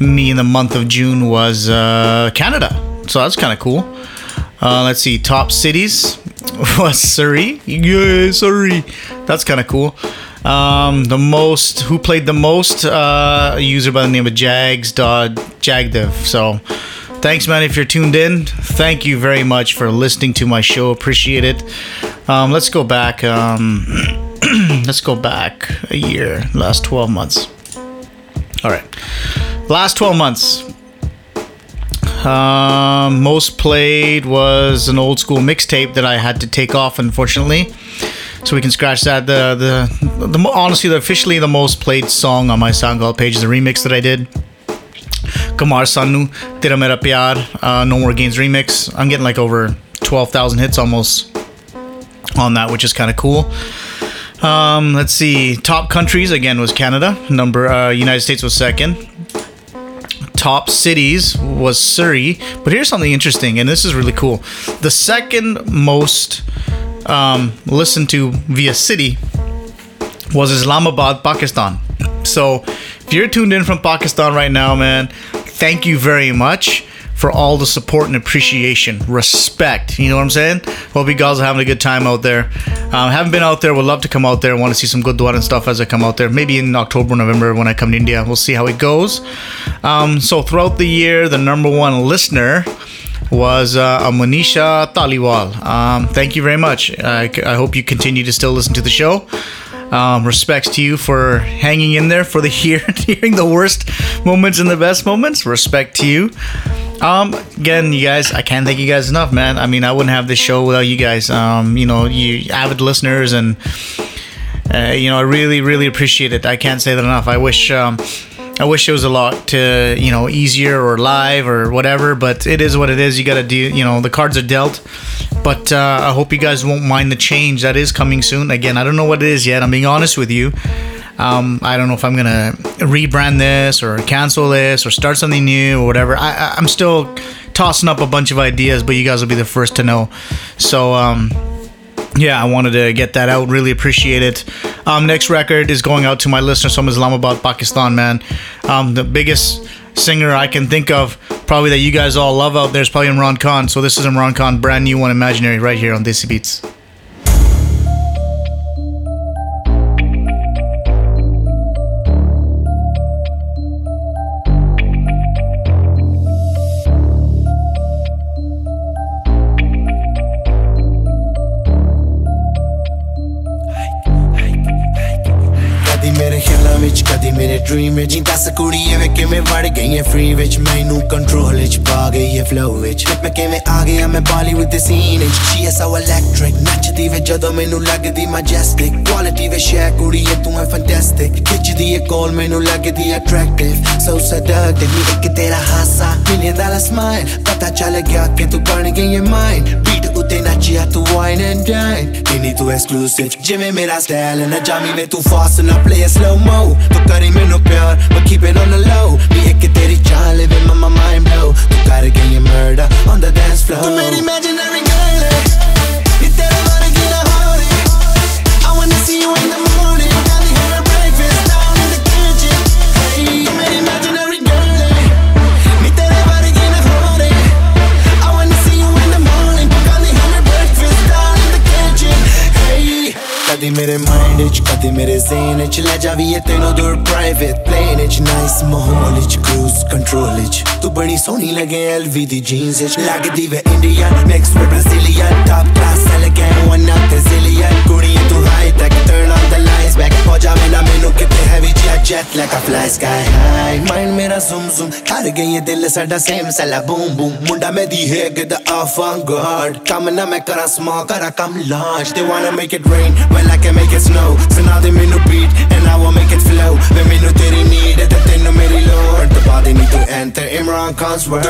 me in the month of June was uh, Canada. So that's kind of cool. Uh, let's see, top cities was Surrey. Yeah, Surrey. That's kind of cool. Um, the most, who played the most? Uh, a user by the name of Jags Dod Jagdev. So thanks, man, if you're tuned in. Thank you very much for listening to my show. Appreciate it. Um, let's go back. Um, let's go back a year, last 12 months. All right. Last 12 months. Um, most played was an old school mixtape that I had to take off, unfortunately. So we can scratch that. The the the honestly, the officially the most played song on my SoundCloud page is the remix that I did. Kumar Sanu, Tera Mera Pyar, uh, No More Games remix. I'm getting like over 12,000 hits almost on that, which is kind of cool. Um, let's see. Top countries again was Canada. Number uh, United States was second. Top cities was Surrey. But here's something interesting, and this is really cool. The second most um, listened to via city was Islamabad, Pakistan. So if you're tuned in from Pakistan right now, man, thank you very much for all the support and appreciation, respect. You know what I'm saying? Hope you guys are having a good time out there. Um, haven't been out there. Would love to come out there. Want to see some good and stuff as I come out there. Maybe in October, November when I come to India. We'll see how it goes. Um, so throughout the year, the number one listener was uh, Manisha Taliwal. Um, thank you very much. I, I hope you continue to still listen to the show. Um, respects to you for hanging in there for the year, hearing the worst moments and the best moments. Respect to you. Um, again, you guys, I can't thank you guys enough, man. I mean, I wouldn't have this show without you guys. Um, you know, you avid listeners, and uh, you know, I really, really appreciate it. I can't say that enough. I wish. Um, I wish it was a lot to you know easier or live or whatever, but it is what it is. You got to do you know the cards are dealt. But uh, I hope you guys won't mind the change that is coming soon. Again, I don't know what it is yet. I'm being honest with you. Um, I don't know if I'm gonna rebrand this or cancel this or start something new or whatever. I, I'm still tossing up a bunch of ideas, but you guys will be the first to know. So. Um, yeah, I wanted to get that out. Really appreciate it. Um, next record is going out to my listeners from Islamabad, Pakistan, man. Um, the biggest singer I can think of, probably that you guys all love out there, is probably Imran Khan. So this is Imran Khan, brand new one, Imaginary, right here on Desi Beats. Dream ਵਿੱਚ। ਦੱਸ ਕੁੜੀਏ ਵੇ ਕਿਵੇਂ ਵੜ ਗਈ ਐ free ਵਿੱਚ। ਮੈਨੂੰ control ਵਿੱਚ ਪਾ ਗਈ ਐ ਫਲੋ ਵਿੱਚ। ਮੈਂ ਕਿਵੇਂ ਆ ਗਿਆ ਮੈਂ ਬਾਲੀਵੁੱਡ ਦੇ ਸੀਨ ਵਿੱਚ। ਸ਼ੀ ਐ ਸੋ ਇਲੈਕਟ੍ਰਿਕ ਨੱਚਦੀ ਵੇ ਜਦੋਂ ਮੈਨੂੰ ਲੱਗਦੀ ਮੈਜੈਸਟਿਕ ਕੁਆਲਿਟੀ ਵੇ ਸ਼ੇਅਰ ਕੁੜੀਏ, ਤੂੰ ਐ ਫੈਂਟੈਸਟਿਕ ਖਿੱਚਦੀ ਐ ਕੋਲ ਮੈਨੂੰ ਲੱਗਦੀ ਅਟਰੈਕਟਿਵ ਸੋ ਸੈਡਕਟਿਵ ਨੀ ਇੱਕ ਤੇਰਾ ਹਾਸਾ। ਮਿਲੀਅਨ ਡਾਲਰ ਸਮਾਈਲ ਪਤਾ ਚੱਲ ਗਿਆ ਕਿ ਤੂੰ ਬਣ ਗਈ ਐ ਮਾਈਨ ਬੀਟ ਉੱਤੇ ਨੱਚਿਆ, ਤੂੰ ਵਾਈਨ ਐਂਡ ਡਾਈਨ ਕਿੰਨੀ ਤੂੰ ਐਕਸਕਲੂਸਿਵ ਜਿਵੇਂ ਮੇਰਾ ਸਟਾਈਲ ਨਾ ਜਾਮੀ ਵੇ ਤੂੰ ਫਾਸਟ ਨਾ play it slow ਤੂੰ ਕਰੀ ਮੈਨੂੰ peor But keep it on the low. भी एक तेरी चाल living my mind blow. तू कर me murder on the dance floor. Too many imaginary girl है ये तेरा बारे की ना हो I wanna see you in the ਕਦੀ ਮੇਰੇ ਮਾਈਂਡ ਵਿੱਚ ਕਦੀ ਮੇਰੇ ਜ਼ੇਨ ਵਿੱਚ ਲੈ ਜਾਵੀਏ ਤੈਨੂੰ ਦੂਰ ਪ੍ਰਾਈਵੇਟ ਪਲੇਨ ਵਿੱਚ ਨਾਈਸ ਮਾਹੌਲ ਵਿੱਚ ਕਰੂਜ਼ ਕੰਟਰੋਲ ਵਿੱਚ ਤੂੰ ਬੜੀ ਸੋਹਣੀ ਲੱਗੇ ਐਲਵੀ ਦੀ ਜੀਨਸ ਵਿੱਚ ਲੱਗਦੀ ਵੇ Indian mix with Brazilian top class elegant one of the zillion ਕੁੜੀ ਤੂੰ high tech turn on the lights back ਹੋ ਜਾਵੇ ਨਾ ਮੈਨੂੰ ਕਿਤੇ ਹੈਵੀ ਜਿਹਾ jet like a fly sky high mind ਮੇਰਾ ਜ਼ੂਮ ਜ਼ੂਮ ਕਰ ਗਈ ਇਹ ਦਿਲ ਸਾਡਾ ਸੇਮ ਸੈਲਾ ਬੂਮ ਬੂਮ ਮੁੰਡਾ ਮੈਂ ਦੀ ਹੈ ਗਦ avant-garde ਕੰਮ ਨਾ ਮੈਂ ਕਰਾਂ small ਕਰਾਂ ਕੰਮ large they wanna make it rain well I can make it snow. सुना दे मेनू beat and I will make it flow. वे मेनू तेरी need है ते तेनू मेरी load The body need to enter. Imran Khan's world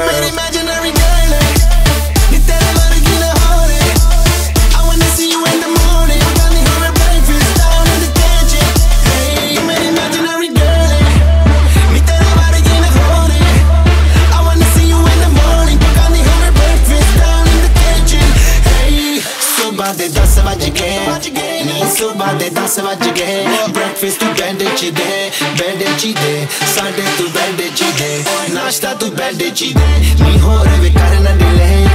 ਨਾਸ਼ਤਾ ਤੂੰ ਬੈੱਡ 'ਚ ਦੇ ਨੀ ਹੋਰ ਵੇ ਕਰਨਾ ਡਿਲੇ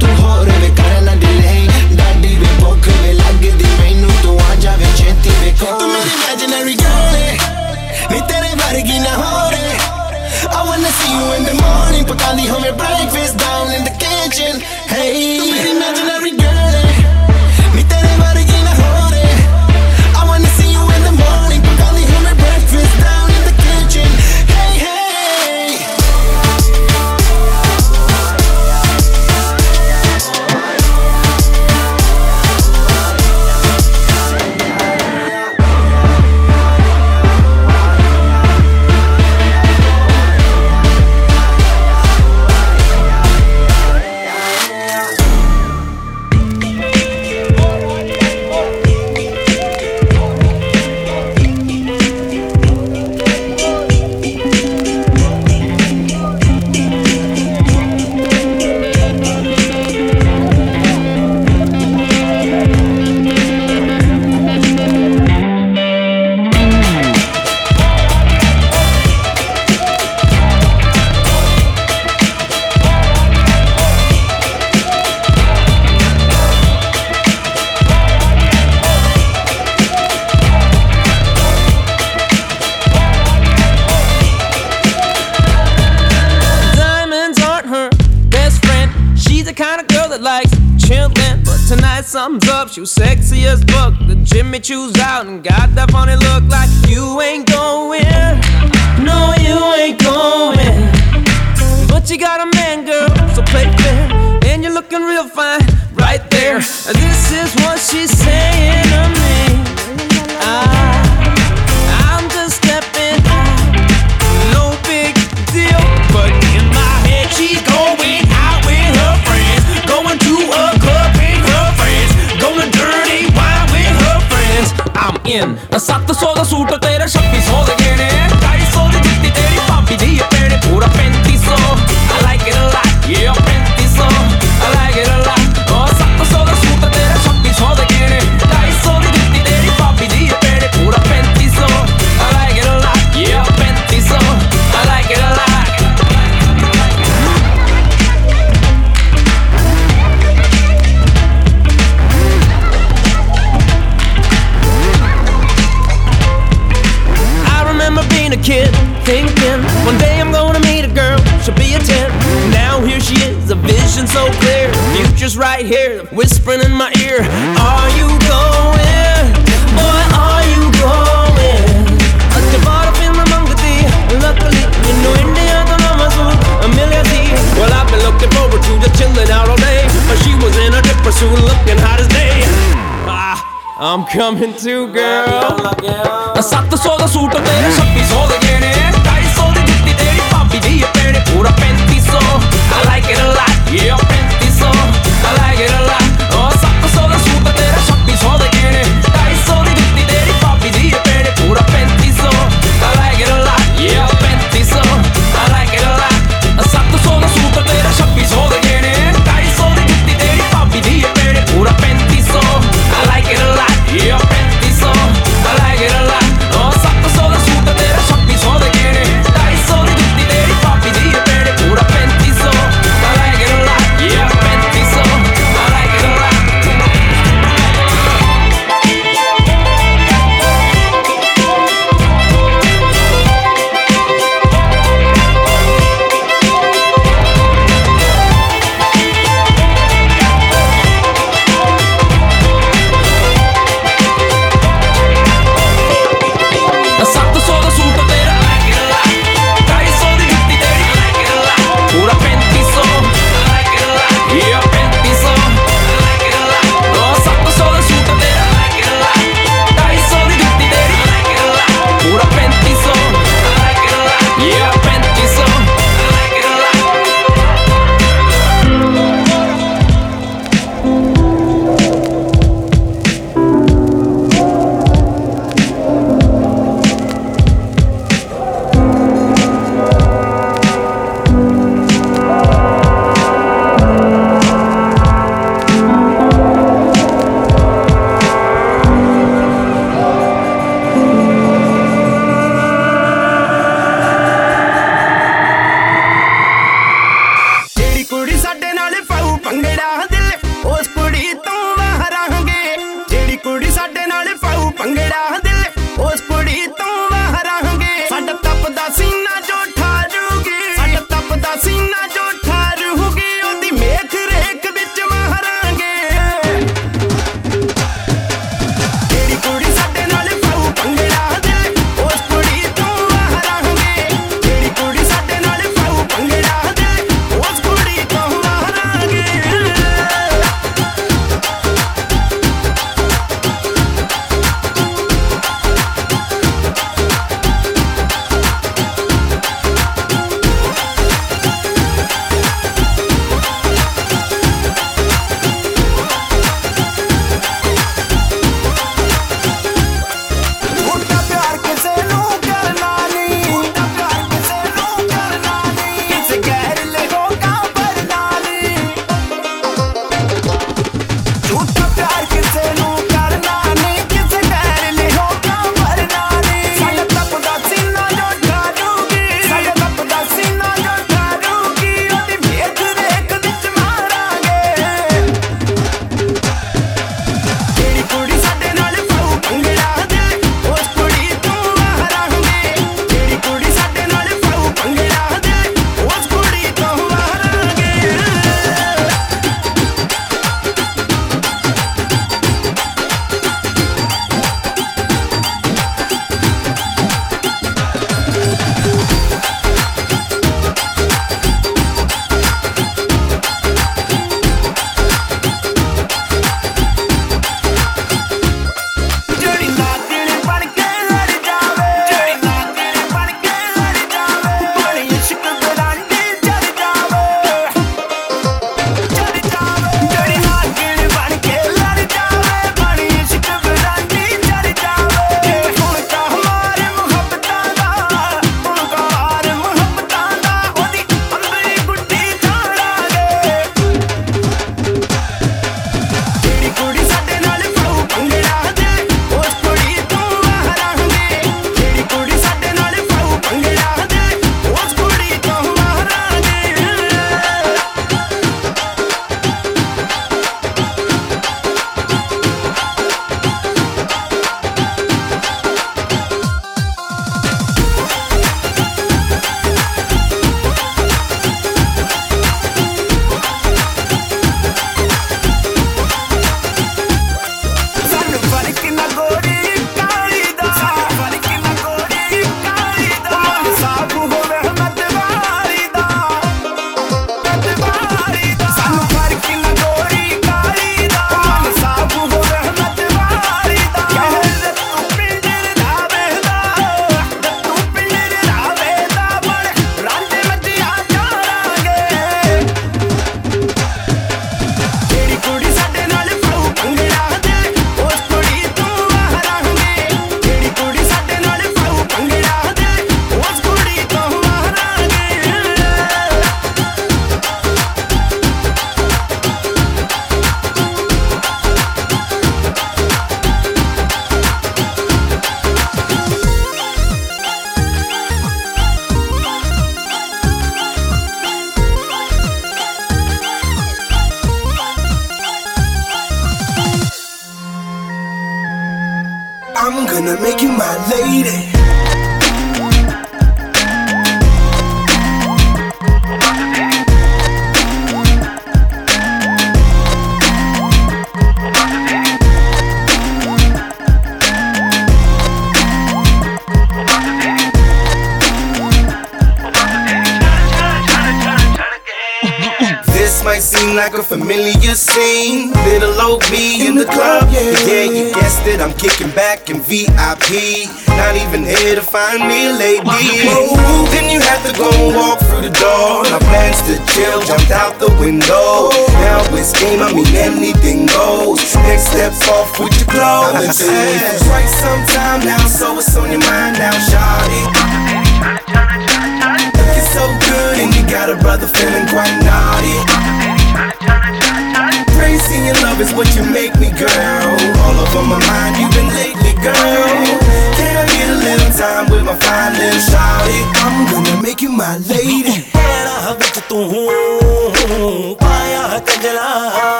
ਤੂੰ ਹੋਰ ਵੇ ਕਰਨਾ ਡਿਲੇ ਡਾਡੀ ਵੇ ਭੁੱਖ ਵੇ ਲੱਗਦੀ ਮੈਨੂੰ ਤੂੰ ਆ ਜਾਵੇ ਛੇਤੀ ਵੇ ਕੋਲ ਤੂੰ ਮੇਰੀ imaginary girl ਏ ਨੀ ਤੇਰੇ ਵਰਗੀ ਨਾ ਹੋਰੇ I wanna see you in the morning ਪਕਾਉਂਦੀ ਹੋਵੇਂ breakfast down in the kitchen hey ਤੂੰ ਮੇਰੀ imaginary coming to, girl. I sat the saw the suit of the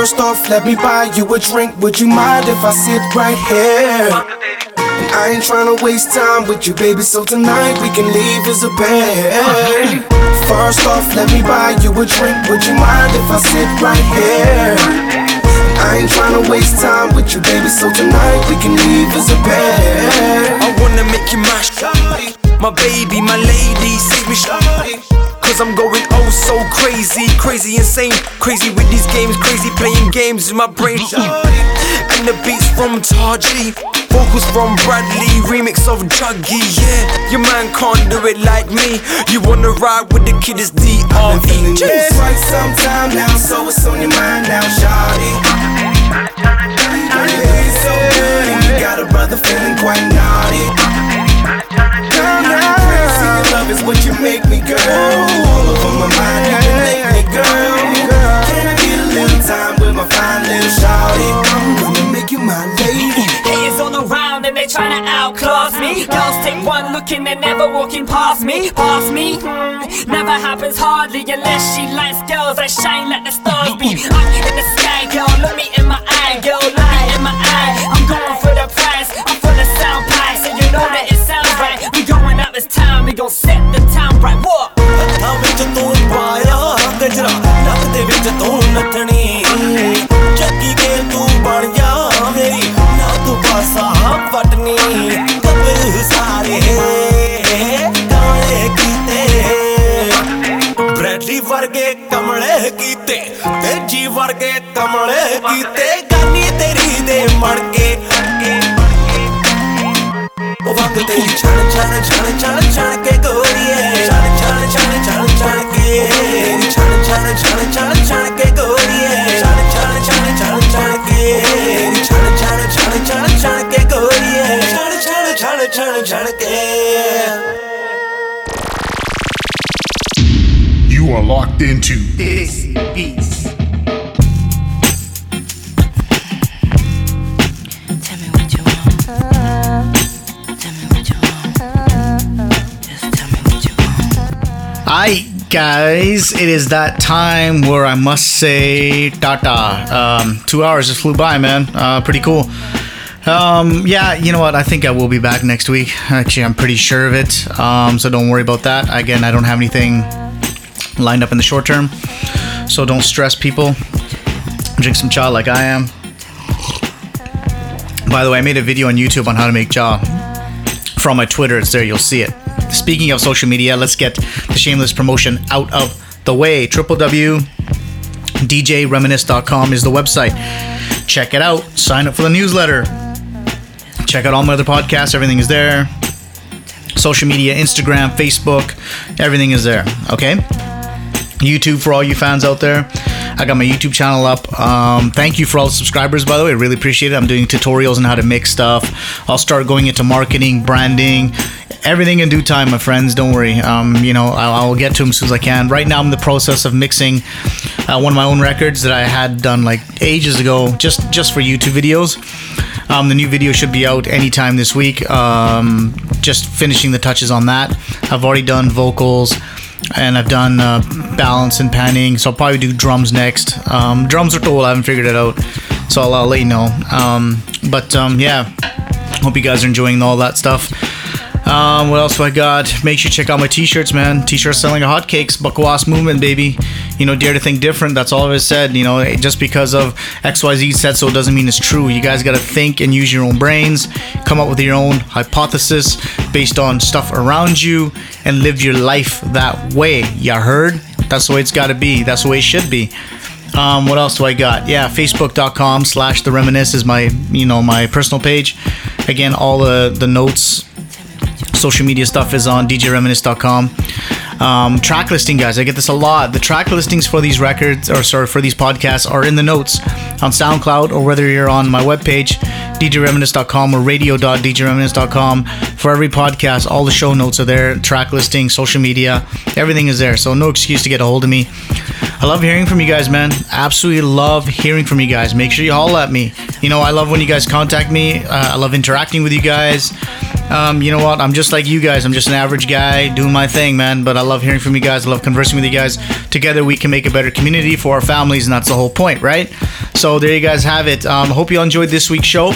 First off, let me buy you a drink. Would you mind if I sit right here? And I ain't tryna waste time with you, baby. So tonight we can leave as a pair. First off, let me buy you a drink. Would you mind if I sit right here? And I ain't tryna waste time with you, baby. So tonight we can leave as a pair. I wanna make you my shawty My baby, my lady, save me shawty Cause I'm going oh so crazy, crazy insane Crazy with these games, crazy playing games in my brain And the beats from Taj-E Vocals from Bradley, remix of Juggy, yeah Your man can't do it like me You wanna ride with the kid, it's D.R.E. Been feeling you Jeez. for some time now, so it's on your mind now, shawty. Girl, you look so good, and you got a brother feeling quite naughty. In love is what you make me, girl. All over my mind, you can make me, girl. Can I get a little time with my fine little shawty? I'm gonna make you my lady. Haters all around and they tryna outclass me. Girls take one look and they're never walking past me. Past me, never happens hardly unless she likes girls that shine like the stars be. Up in the this town, we gon' set the town right. What? ਹੱਥਾਂ ਵਿੱਚ ਤੂੰ ਪਾਇਆ ਗਜਰਾ ਨੱਕ ਦੇ ਵਿੱਚ ਤੂੰ ਨੱਥਣੀ ਚੱਕੀ ਕੇ ਤੂੰ ਬਣ ਜਾ ਮੇਰੀ ਨਾ ਤੂੰ ਪਾਸਾ ਵਟਨੀ ਗੱਭਰੂ ਸਾਰੇ ਕਾਲੇ ਕੀਤੇ। ਬ੍ਰੈਡਲੀ ਵਰਗੇ ਕਮਲੇ ਕੀਤੇ ਤੇਜੀ ਵਰਗੇ ਕਮਲੇ ਕੀਤੇ। ਗਾਨੀ ਤੇਰੀ ਦੇ ਮਣ ਕੇ ਉਹ tryna, tryna, tryna, tryna get yeah. Tryna, tryna, tryna, tryna, tryna get. Tryna, tryna, tryna, tryna, tryna get yeah. Tryna, tryna, tryna, tryna, tryna get. Tryna, tryna, tryna, tryna, tryna get yeah. Tryna, tryna, tryna, tryna, tryna get. You are locked into this beast. Hi guys, it is that time where I must say tata. Um, two hours just flew by, man. Uh, pretty cool. Um, yeah, you know what? I think I will be back next week. Actually, I'm pretty sure of it. Um, so don't worry about that. Again, I don't have anything lined up in the short term, so don't stress people. Drink some cha like I am. By the way, I made a video on YouTube on how to make cha. From my Twitter, it's there. You'll see it. Speaking of social media, let's get the shameless promotion out of the way. www.djreminisce.com is the website. Check it out. Sign up for the newsletter. Check out all my other podcasts. Everything is there. Social media, Instagram, Facebook, everything is there. Okay? YouTube for all you fans out there. I got my YouTube channel up. Um, thank you for all the subscribers, by the way. I really appreciate it. I'm doing tutorials on how to make stuff. I'll start going into marketing, branding, everything in due time, my friends. Don't worry. Um, you know, I'll, I'll get to them as soon as I can. Right now, I'm in the process of mixing uh, one of my own records that I had done like ages ago, just just for YouTube videos. Um, the new video should be out anytime this week. Um, just finishing the touches on that. I've already done vocals and I've done uh, balance and panning. So I'll probably do drums next. Um, drums are cool. I haven't figured it out, so I'll, I'll let you know. Um, but um, yeah, hope you guys are enjoying all that stuff. Um, what else do I got? Make sure you check out my t-shirts, man. T-shirts selling hotcakes. Bakwas movement, baby. You know, dare to think different. That's all I've said. You know, just because of XYZ said so doesn't mean it's true. You guys got to think and use your own brains. Come up with your own hypothesis based on stuff around you and live your life that way. You heard? That's the way it's got to be. That's the way it should be. Um, what else do I got? Yeah, facebook.com slash the reminisce is my, you know, my personal page. Again, all the, the notes, social media stuff is on djreminisce.com. Um, track listing, guys, I get this a lot. The track listings for these records, or sorry, for these podcasts are in the notes on SoundCloud, or whether you're on my webpage, djreminisce.com or radio.djreminisce.com. For every podcast, all the show notes are there, track listing, social media, everything is there. So no excuse to get a hold of me. I love hearing from you guys, man. Absolutely love hearing from you guys. Make sure you holler at me. You know, I love when you guys contact me. Uh, I love interacting with you guys. Um, you know what? I'm just like you guys. I'm just an average guy doing my thing, man. But I love hearing from you guys. I love conversing with you guys. Together, we can make a better community for our families, and that's the whole point, right? So there you guys have it. Um, hope you enjoyed this week's show.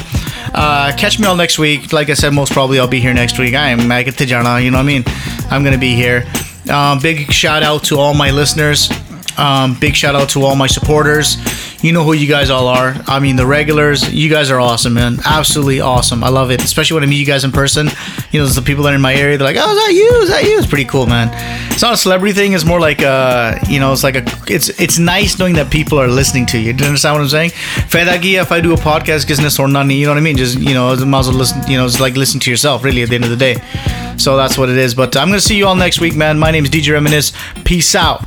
Uh, catch me all next week. Like I said, most probably I'll be here next week. I am Maggot Tijana. You know what I mean? I'm gonna be here. Um, big shout out to all my listeners. Um, big shout out to all my supporters. You know who you guys all are. I mean, the regulars. You guys are awesome, man. Absolutely awesome. I love it, especially when I meet you guys in person. You know, the people that are in my area. They're like, "Oh, is that you? Is that you?" It's pretty cool, man. It's not a celebrity thing. It's more like, uh, you know, it's like a. It's it's nice knowing that people are listening to you. Do you understand what I'm saying? If I do a podcast, business or none, you know what I mean? Just you know, might as well listen. You know, it's like listen to yourself. Really, at the end of the day. So that's what it is. But I'm gonna see you all next week, man. My name is DJ Reminisce. Peace out.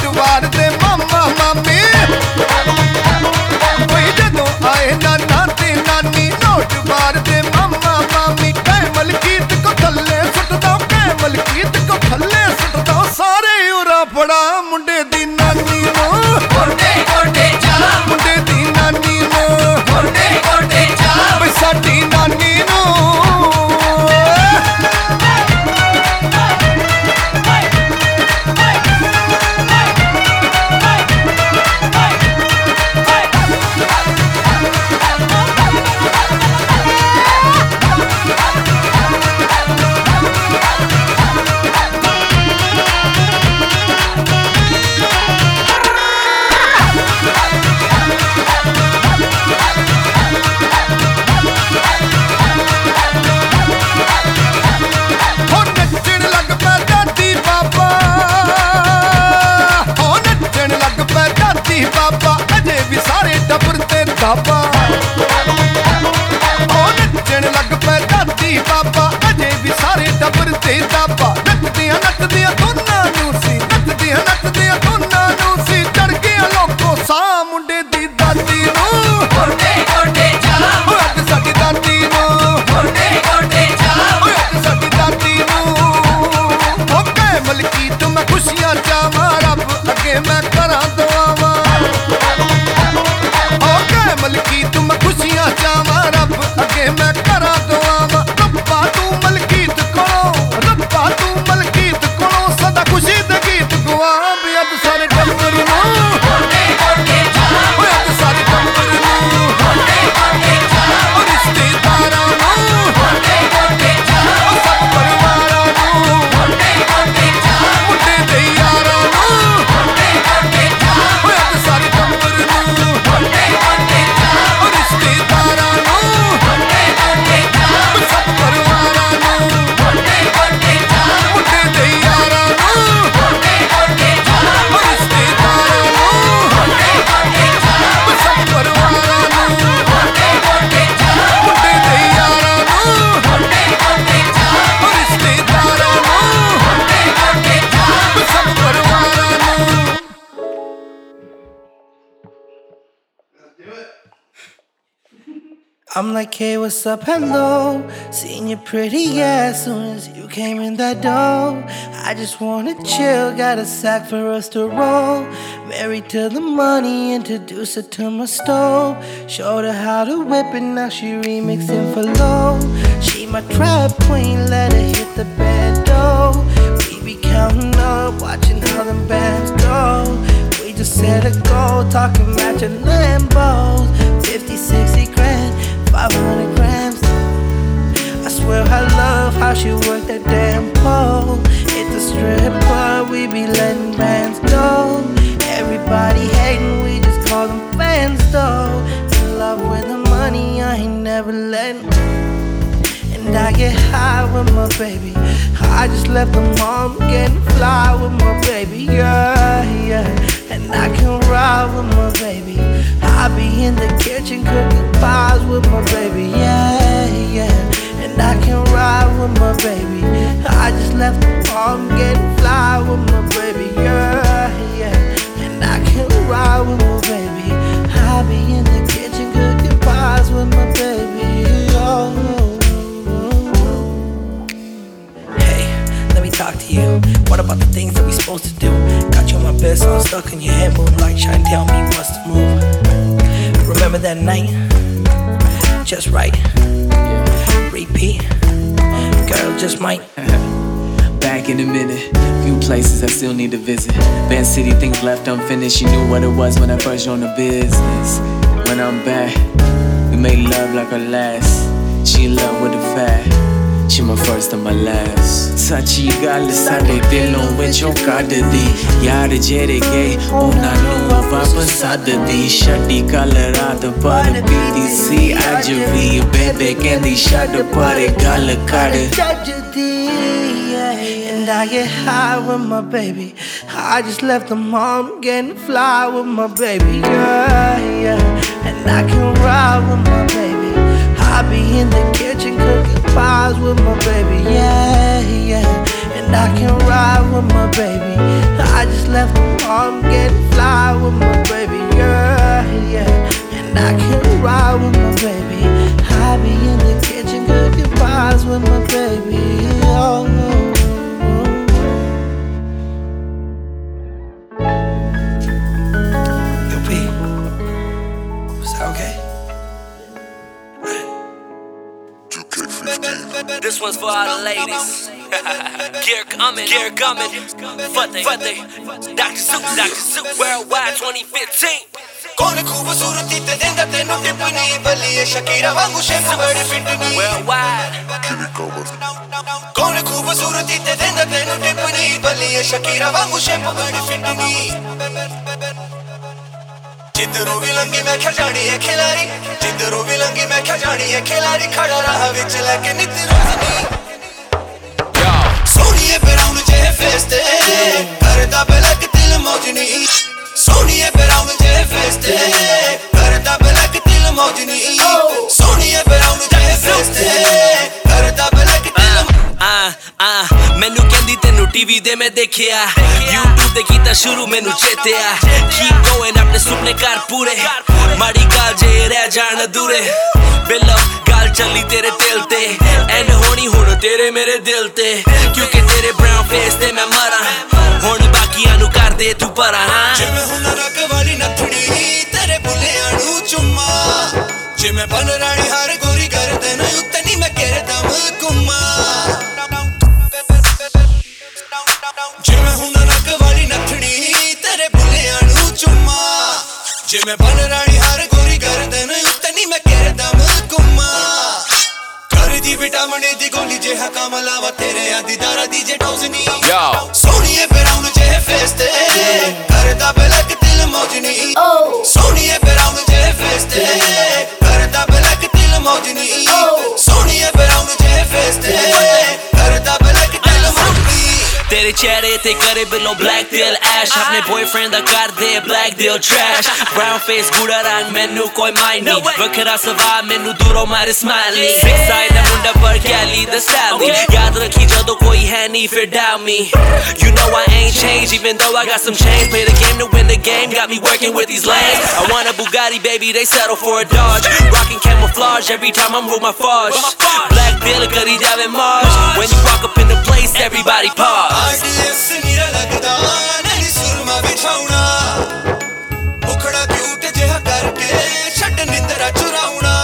do, I do. ਟੱਬਰ ਤੇ ਦਾਬਾ ਹੋ ਨੱਚਣ ਲੱਗ ਪੈ ਦਾਦੀ ਬਾਬਾ। ਅਜੇ ਵੀ ਸਾਰੇ ਟੱਬਰ ਤੇ ਦਾਬਾ। ਨੱਚਦੀਆਂ ਨੱਚਦੀਆਂ ਦੋਨਾਂ I'm like, hey, what's up? Hello. Seen your pretty ass soon as you came in that door. I just wanna chill, got a sack for us to roll. Married to the money, introduce her to my stove. Showed her how to whip it, now she remixing for low. She my trap queen, let her hit the bando. We be counting up, watching how them bands go. We just set a goal, talking matching Lambos. 50, 60 grand, 500 grams. I swear I love how she work that damn pole. Hit the strip club, we be letting bands go. Everybody hating, we just call them fans though. In love with the money, I ain't never letting. And I get high with my baby. I just left the mom getting fly with my baby, yeah, yeah. And I can ride with my baby. I be in the kitchen cooking pies with my baby, yeah, yeah. And I can ride with my baby. I just left the farm getting fly with my baby, yeah, yeah. And I can ride with my baby. I be in the kitchen cooking pies with my baby, oh. Hey, let me talk to you. What about the things that we supposed to do? Got you on my bed, so I'm stuck in your head, moonlight shine. Tell me what's the move. Remember that night? Just right. Repeat. Girl, just might. Back in a minute, few places I still need to visit. Van City, things left unfinished. She knew what it was when I first joined the business. When I'm back, we made love like our last. She in love with the fat. She my first and my last. ਸੱਚੀ ਗੱਲ ਸਾਡੇ ਦਿਲੋਂ ਵਿੱਚੋਂ ਕੱਢਦੀ ਯਾਰ ਜਿਹੜੇ ਗਏ ਉਹਨਾਂ ਨੂੰ ਵਾਪਸ ਸੱਦਦੀ ਛੱਡੀ ਕੱਲ ਰਾਤ ਪਰ ਬੀਤੀ ਸੀ ਅੱਜ ਵੀ ਬੇਬੇ ਕਹਿੰਦੀ ਛੱਡ ਪਰ ਗੱਲ ਕਰ And I get high with my baby. I just left the mom getting fly with my baby. Yeah, yeah. And I can ride with my baby. I be in the kitchen pies with my baby. Yeah, yeah. And I can ride with my baby. I just left the mom getting fly with my baby. Yeah, yeah. And I can ride with my baby. I be in the kitchen cooking pies with my baby. Oh. This one's for all the ladies. Gear coming, gear coming. Fate, they, Dr. Zeus, Dr. Zeus. Worldwide 2015. कौन खूब सूरत ते देंदा तेनु tip नहीं बलिए Shakira वांगू shape बड़ी फिट worldwide किरी कवर कौन खूब सूरत ते देंदा तेनु टिप नहीं बलिए शकीरा वांगू शेप बड़ी फिट ਜਿੱਧਰੋਂ ਵੀ ਲੰਗੀ ਮੈਂ ਖਿਆ ਜਾਣੀ ਹੈ ਖਿਲਾਰੀ ਜਿੱਧਰੋਂ ਵੀ ਲੰਗੀ ਮੈਂ ਖਿਆ ਜਾਣੀ ਹੈ ਖਿਲਾਰੀ ਖੜਾ ਰਹਾ ਵਿੱਚ ਲੈ ਕੇ ਨਿਤ ਰੋਜ਼ਨੀ ਸੋਹਣੀਏ ਬਰਾਉਨ ਜਿਹੇ ਫੇਸ ਤੇ, ਕਰਦਾ ਬਲਕ ਦਿਲ ਮੌਜਨੀ। ਸੋਹਣੀਏ ਬਰਾਉਨ ਜਿਹੇ ਫੇਸ ਤੇ, ਕਰਦਾ ਬਲਕ ਦਿਲ ਮੌਜਨੀ। ਸੋਹਣੀਏ ਬਰਾਉਨ ਜਿਹੇ ਫੇਸ ਤੇ ਕਰਦਾ ਬਲਕ ਦਿਲ ਆ ਆ ਮੈਨੂੰ ਕਹਿੰਦੀ ਤੈਨੂੰ ਟੀਵੀ ਤੇ ਮੈਂ ਦੇਖਿਆ। YouTube ਤੇ ਕੀਤਾ ਸ਼ੁਰੂ ਮੈਨੂੰ ਚੇਤਿਆ। ਕੀਪ ਗੋਇੰਗ ਆਪਣੇ ਸੁਪਨੇ ਕਰ ਪੂਰੇ। ਮਾੜੀ ਗੱਲ ਜੇ ਰਹਿ ਜਾਣ ਅਧੂਰੇ। ਬਿੱਲੋ, ਗੱਲ ਚੱਲੀ ਤੇਰੇ ਦਿਲ ਤੇ। ਐਂਡ ਹੋਣੀ ਹੁਣ ਤੇਰੇ ਮੇਰੇ ਦਿਲ ਤੇ। ਕਿਉਂਕਿ ਤੇਰੇ ਬ੍ਰਾਊਨ ਫੇਸ ਤੇ ਮੈਂ ਮਰਾਂ। ਹੁਣ ਬਾਕੀਆਂ ਨੂੰ ਕਰ ਦੇ ਤੂੰ ਪਰਾਂ ਜਿਵੇਂ ਹੁਣ ਰੱਗ ਵਾਲੀ ਨੱਥੜੀ, ਤੇਰੇ ਬੁੱਲਿਆਂ ਨੂੰ ਚੁੰਮਾ। ਜਿਵੇਂ ਬਨ ਰਾਣੀ ਹਰ ਗੋਰੀ ਗਰਦਨ ਉੱਤੇ ਨਹੀਂ ਮੈਂ ਕਰਦਾ ਮੁਕਮਾ ਜਿਵੇਂ ਹੁਣ ਰੱਗ ਵਾਲੀ ਨੱਥੜੀ ਤੇਰੇ ਬੁੱਲਿਆਂ ਨੂੰ ਚੁੰਮਾ। ਜਿਵੇਂ ਬਨ ਰਾਣੀ ਹਰ ਗੋਰੀ ਗਰਦਨ ਉੱਤੇ ਨਹੀਂ ਮੈਂ ਕਰਦਾ ਮੁਕਮਾ ਕਰਦੀ ਵਿਟਾਮਿਨ ਦੀ ਗੋਲੀ ਜਿਹਾ ਕੰਮ ਲਾਵਾ ਤੇਰੇ ਆ ਦੀਦਾਰਾ ਦੀ ਜੇ ਡੋਜ਼ ਨਹੀਂ Yo. ਸੋਹਣੀਏ ਬਰਾਉਨ ਜਿਹੇ ਫੇਸ ਤੇ ਕਰਦਾ ਬਲਕ ਦਿਲ ਮੌਜਨੀ ਸੋਹਣੀਏ Cherry cherry, take a no black deal ash. Apne boyfriend the car de black deal trash. Brown face, gura rang, menu koi mind me Vakhra sava, menu duro mare smiley. Big side na munda par kya li the sally? Yaad rakhi jado koi hai ni, fear down me. You know I ain't changed, even though I got some change Play the game to win the game, got me working with these lanes. I want a Bugatti baby, they settle for a Dodge. Rockin' camouflage, every time I'm with my Fosh Black deal, kari jave mars. When you walk up in the everybody pause. ਆਰਡੀਐਸ ਨੀਰਾ ਲੱਗਦਾ ਨਹੀਂ ਸੁਰਮਾ ਵਿਛਾਉਣਾ। ਮੁਖੜਾ cute ਜਿਹਾ ਕਰਕੇ ਛੱਡ ਨਿੰਦਰਾ ਚੁਰਾਉਣਾ।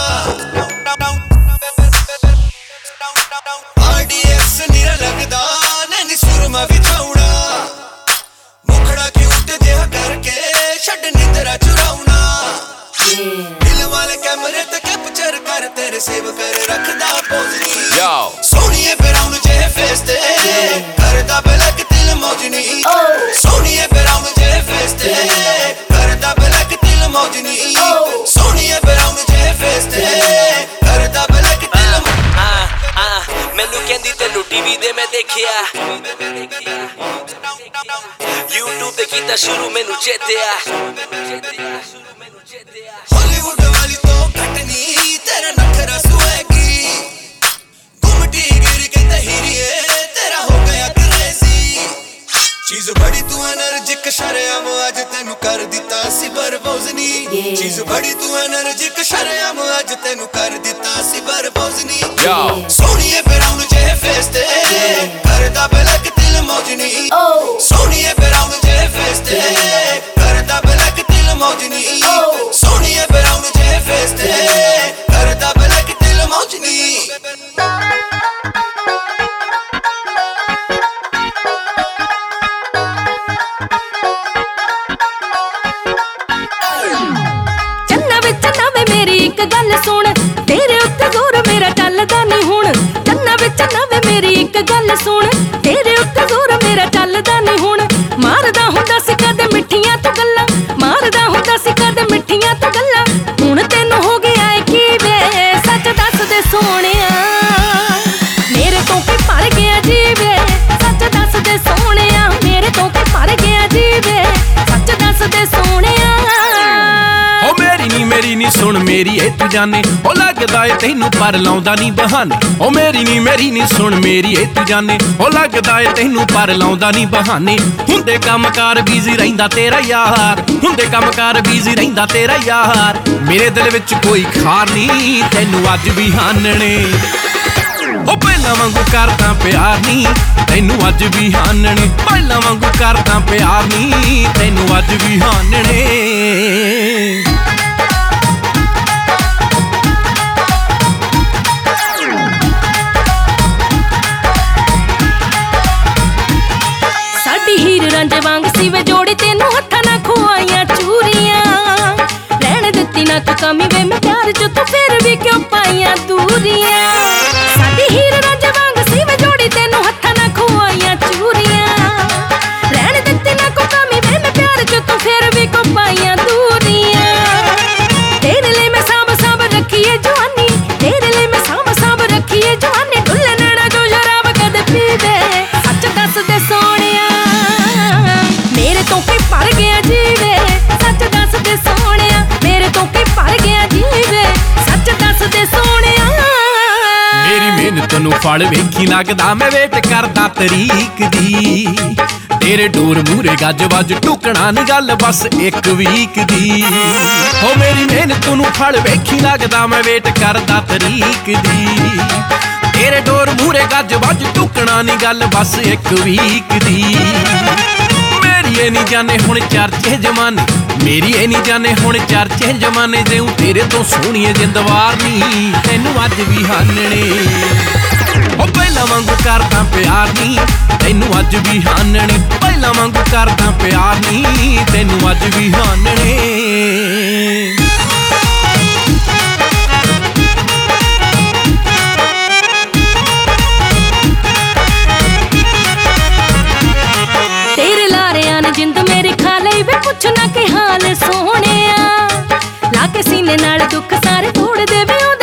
ਆਰਡੀਐਸ ਨੀਰਾ ਲੱਗਦਾ ਨਹੀਂ ਸੁਰਮਾ ਵਿਛਾਉਣਾ। ਮੁਖੜਾ cute ਜਿਹਾ ਕਰਕੇ ਛੱਡ ਨਿੰਦਰਾ ਚੁਰਾਉਣਾ। ਦਿਲ ਵਾਲੇ ਕੈਮਰੇ ਤੇ ਕੈਪਚਰ ਕਰ ਤੇਰੇ ਸੇਵ ਕਰ ਰੱਖਦਾ ਪੋਜ਼ਨੀ Yo. ਸੋਹਣੀਏ ਜਿਹੇ ਫੇਸ ਤੇ ਕਰਦਾ ਬਲਕ ਦਿਲ ਮੌਜਨੀ। ਸੋਹਣੀਏ ਬਰਾਉਨ ਜਿਹੇ ਫੇਸ ਤੇ ਕਰਦਾ ਬਲਕ ਦਿਲ ਮੌਜਨੀ। ਸੋਹਣੀਏ ਬਰਾਉਨ ਜਿਹੇ ਫੇਸ ਤੇ ਕਰਦਾ ਬਲਕ ਦਿਲ ਮੈਨੂੰ ਕਹਿੰਦੀ ਤੈਨੂੰ ਟੀਵੀ ਤੇ ਮੈਂ ਦੇਖਿਆ। YouTube ਤੇ ਕੀਤਾ ਸ਼ੁਰੂ ਮੈਨੂੰ ਚੇਤਿਆ। ਹਾਲੀਵੁੱਡ ਵਾਲੀ ਤੋਂ ਘੱਟ ਨਹੀਂ ਤੇਰਾ ਨਖਰਾ ਸੁਏਗੀ ਗੁੰਮਟੀ ਗਿਰ ਕੇ ਤਹੀਰੀਏ ਚੀਜ਼ ਬੜੀ ਤੂੰ એનર્ਜਿਕ ਸ਼ਰਿਆਮ ਅੱਜ ਤੈਨੂੰ ਕਰ ਦਿੱਤਾ ਸੀ ਬਰਬੋਜ਼ ਨਹੀਂ ਚੀਜ਼ ਬੜੀ ਤੂੰ એનર્ਜਿਕ ਸ਼ਰਿਆਮ ਅੱਜ ਤੈਨੂੰ ਕਰ ਦਿੱਤਾ ਸੀ ਬਰਬੋਜ਼ ਨਹੀਂ ਸੋਹਣੀਏ ਬਰਾਉਨ ਜਿਹੇ ਫੇਸ ਤੇ ਕਰਦਾ ਬਲਕ ਦਿਲ ਮੌਜਨੀ। oh. ਸੋਹਣੀਏ ਬਰਾਉਨ ਜਿਹੇ ਫੇਸ ਤੇ ਕਰਦਾ ਬਲਕ ਦਿਲ ਮੌਜਨੀ। oh. ਸੋਹਣੀਏ ਬਰਾਉਨ ਜਿਹੇ ਫੇਸ ਤੇ ਕਰਦਾ ਬਲਕ ਦਿਲ ਮੌਜਨੀ। ਗੱਲ ਸੁਣ। ਤੇਰੇ ਉੱਤੇ ਜ਼ੋਰ ਮੇਰਾ ਚੱਲਦਾ ਨਹੀਂ ਹੁਣ। ਚੰਨਾ ਵਿੱਚ ਨਵੇਂ ਮੇਰੀ ਇੱਕ ਗੱਲ ਸੁਣ। ਤੇਰੇ ਉੱਤੇ ਜ਼ੋਰ ਮੇਰਾ ਚੱਲਦਾ ਨਹੀਂ ਹੁਣ। ਮਾਰਦਾ ਹੁੰਦਾ ਸੀ ਕਦੇ ਮਿੱਠੀਆਂ ਤੋਂ ਗੱਲਾਂ। ਮਾਰਦਾ ਹੁੰਦਾ ਸੀ ਕਦੇ ਮਿੱਠੀਆਂ ਤੋਂ ਗੱਲਾਂ। ਨੀ ਮੇਰੀ ਨੀ ਸੁਣ ਮੇਰੀ ਏ ਤੂੰ ਜਾਣੇ। ਓ ਲੱਗਦਾ ਏ ਤੈਨੂੰ ਪਰ ਲਾਉਂਦਾ ਨਹੀਂ ਬਹਾਨੇ। ਓ ਮੇਰੀ ਨੀ ਮੇਰੀ ਨੀ ਸੁਣ ਮੇਰੀ ਏ ਤੂੰ ਜਾਣੇ। ਓ ਲੱਗਦਾ ਏ ਤੈਨੂੰ ਪਰ ਲਾਉਂਦਾ ਨਹੀਂ ਬਹਾਨੇ। ਹੁੰਦੇ ਕੰਮਕਾਰ ਬੀਜ਼ੀ ਰਹਿੰਦਾ ਤੇਰਾ ਯਾਰ। ਹੁੰਦੇ ਕੰਮਕਾਰ ਬੀਜ਼ੀ ਰਹਿੰਦਾ ਤੇਰਾ ਯਾਰ। ਮੇਰੇ ਦਿਲ ਵਿੱਚ ਕੋਈ ਖਾਰ ਨਹੀਂ, ਤੈਨੂੰ ਅੱਜ ਵੀ ਹਾਨਣੇ। ਓ ਪਹਿਲਾਂ ਵਾਂਗੂ ਕਰਦਾ ਪਿਆਰ ਨਹੀਂ, ਤੈਨੂੰ ਅੱਜ ਵੀ ਹਾਨਣੇ। ਪਹਿਲਾਂ ਵਾਂਗੂ ਕਰਦਾ ਪਿਆਰ ਨਹੀਂ, ਤੈਨੂੰ ਅੱਜ ਵੀ ਹਾਨਣੇ। ਸੀ ਵੇ ਜੋੜੀ ਤੈਨੂੰ ਹੱਥਾਂ ਨਾਲ ਖੁਆਈਆਂ ਚੂਰੀਆਂ। ਰਹਿਣ ਦਿੱਤੀ ਨਾ ਤੂੰ ਕਮੀ ਵੇ, ਮੈਂ ਪਿਆਰ ਚ ਤੂੰ ਫਿਰ ਵੀ ਕਿਉਂ ਪਾਈਆਂ ਦੂਰੀਆਂ। ਮਿਹਨਤ ਨੂੰ ਫਲ ਵੇਖੀ ਲੱਗਦਾ, ਮੈਂ ਵੇਟ ਕਰਦਾ ਤਰੀਕ ਦੀ। ਤੇਰੇ ਡੋਰ ਮੂਰੇ ਗੱਜ ਵੱਜ ਟੁਕਣਾ ਨਹੀਂ ਗੱਲ, ਬਸ ਇੱਕ ਵੀਕ ਦੀ। ਹੋ ਮੇਰੀ ਮਿਹਨਤ ਨੂੰ ਫਲ ਵੇਖੀ ਲੱਗਦਾ, ਮੈਂ ਵੇਟ ਕਰਦਾ ਤਰੀਕ ਦੀ। ਤੇਰੇ ਡੋਰ ਮੂਰੇ ਗੱਜ ਵੱਜ ਟੁਕਣਾ ਨਹੀਂ ਗੱਲ, ਬਸ ਇੱਕ ਵੀਕ ਦੀ। ਮੇਰੀ ਇਹ ਨਹੀਂ ਜਾਣੇ ਹੁਣ ਚਰਚੇ ਜਮਾਨੇ, ਮੇਰੀ ਇਹ ਨਹੀਂ ਜਾਣੇ ਹੁਣ ਚਰਚੇ ਜਮਾਨੇ ਜਿਉਂ ਤੇਰੇ ਤੋਂ ਸੋਹਣੀਏ ਜਿੰਦਵਾਰ ਨਹੀਂ ਤੈਨੂੰ ਅੱਜ ਵੀ ਹਾਨਣੇ। ਉਹ ਪਹਿਲਾਂ ਵਾਂਗੂ ਕਰਦਾ ਪਿਆਰ ਨਹੀਂ ਤੈਨੂੰ ਅੱਜ ਵੀ ਹਾਨਣੇ ਪਹਿਲਾਂ ਵਾਂਗੂ ਕਰਦਾ ਪਿਆਰ ਨਹੀਂ ਤੈਨੂੰ ਅੱਜ ਵੀ ਹਾਨਣੇ ਤੇਰੇ ਲਾਰਿਆਂ ਨੇ ਜਿੰਦ ਮੇਰੀ ਖਾ ਲਈ ਵੇ ਪੁੱਛ ਨਾ ਕਿ ਹਾਲ ਸੋਹਣਿਆ ਲਾ ਕੇ ਸੀਨੇ ਨਾਲ ਦੁੱਖ ਸਾਰੇ ਤੋੜ ਦੇਵੇ ਉਹਦੇ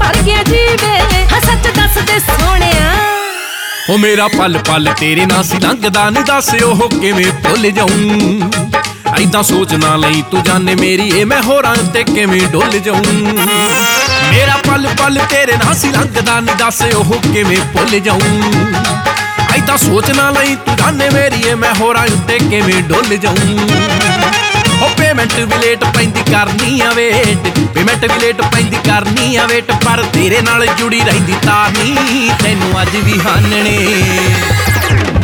ਭਰ ਗਿਆ ਜੀਵੇ। ਹਾਂ, ਸੱਚ ਦੱਸ ਦੇ ਸੋਹਣਿਆ। ਉਹ ਮੇਰਾ ਪਲ ਪਲ ਤੇਰੇ ਨਾਲ ਸੀ, ਲੰਘਦਾ ਨਹੀਂ ਦੱਸ ਉਹ ਕਿਵੇਂ ਭੁੱਲ ਜਾਉਂ ਐਦਾਂ ਸੋਚ ਨਾ ਲਈ ਤੂੰ ਜਾਣੇ ਮੇਰੀ, ਇਹ ਮੈਂ ਹੋਰਾਂ ਉੱਤੇ ਕਿਵੇਂ ਡੁੱਲ ਜਾਉਂ ਮੇਰਾ ਪਲ ਪਲ ਤੇਰੇ ਨਾਲ ਸੀ, ਲੰਘਦਾ ਨਹੀਂ ਦੱਸ ਉਹ ਕਿਵੇਂ ਭੁੱਲ ਜਾਉਂ ਐਦਾਂ ਸੋਚ ਨਾ ਲਈ ਤੂੰ ਜਾਣੇ ਮੇਰੀ, ਇਹ ਮੈਂ ਹੋਰਾਂ ਉੱਤੇ ਕਿਵੇਂ ਡੁੱਲ ਜਾਉਂ ਹੋ ਪੇਮੈਂਟ ਵੀ ਲੇਟ ਪੈਂਦੀ ਕਰਨੀ ਆ ਵੇਟ ਪੇਮੈਂਟ ਵੀ ਲੇਟ ਪੈਂਦੀ ਕਰਨੀ ਆ ਵੇਟ ਪਰ ਤੇਰੇ ਨਾਲ ਜੁੜੀ ਰਹਿੰਦੀ ਤਾਰ ਨਹੀਂ ਤੈਨੂੰ ਅੱਜ ਵੀ ਹਾਨਣੇ।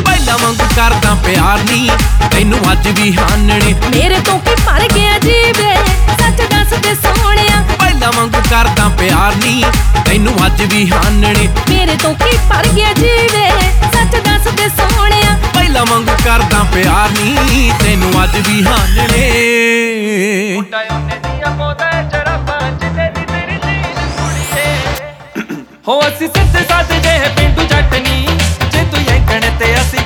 ਪਹਿਲਾਂ ਵਾਂਗੂ ਕਰਦਾ ਪਿਆਰ ਨਹੀਂ ਤੈਨੂੰ ਅੱਜ ਵੀ ਹਾਨਣੇ। ਮੇਰੇ ਤੋਂ ਕੀ ਭਰ ਗਿਆ ਜੀਵੇ ਸੱਚ ਦੱਸ ਦੇ ਸੋਹਣਿਆ। ਪਹਿਲਾਂ ਵਾਂਗੂ ਕਰਦਾ ਪਿਆਰ ਨਹੀਂ ਤੈਨੂੰ ਅੱਜ ਵੀ ਹਾਨਣੇ। ਮੇਰੇ ਤੋਂ ਕੀ ਭਰ ਗਿਆ ਜੀਵੇ ਸੱਚ ਦੱਸ ਦੇ ਸੋਹਣਿਆ। ਪਹਿਲਾਂ ਵਾਂਗੂ ਕਰਦਾ ਪਿਆਰ ਨਹੀਂ ਤੈਨੂੰ ਅੱਜ ਵੀ ਹਾਨਲੇ ਮੁੰਡਾ ਉਹਨੇ ਦੀਆਂ ਪੋਦਾ ਜਰਾਬਾਂ ਜਿੱਤੇ ਦੀ ਤੇਰੀ ਲੀਨ ਕੁੜੀਏ ਹੋ ਅਸੀਂ ਸਿੱਧੇ ਸਾਦੇ ਜਿਹੇ ਪਿੰਡੂ ਜੱਟ ਨਹੀਂ ਜੇ ਤੂੰ ਐਂਕਣ ਤੇ ਅਸੀਂ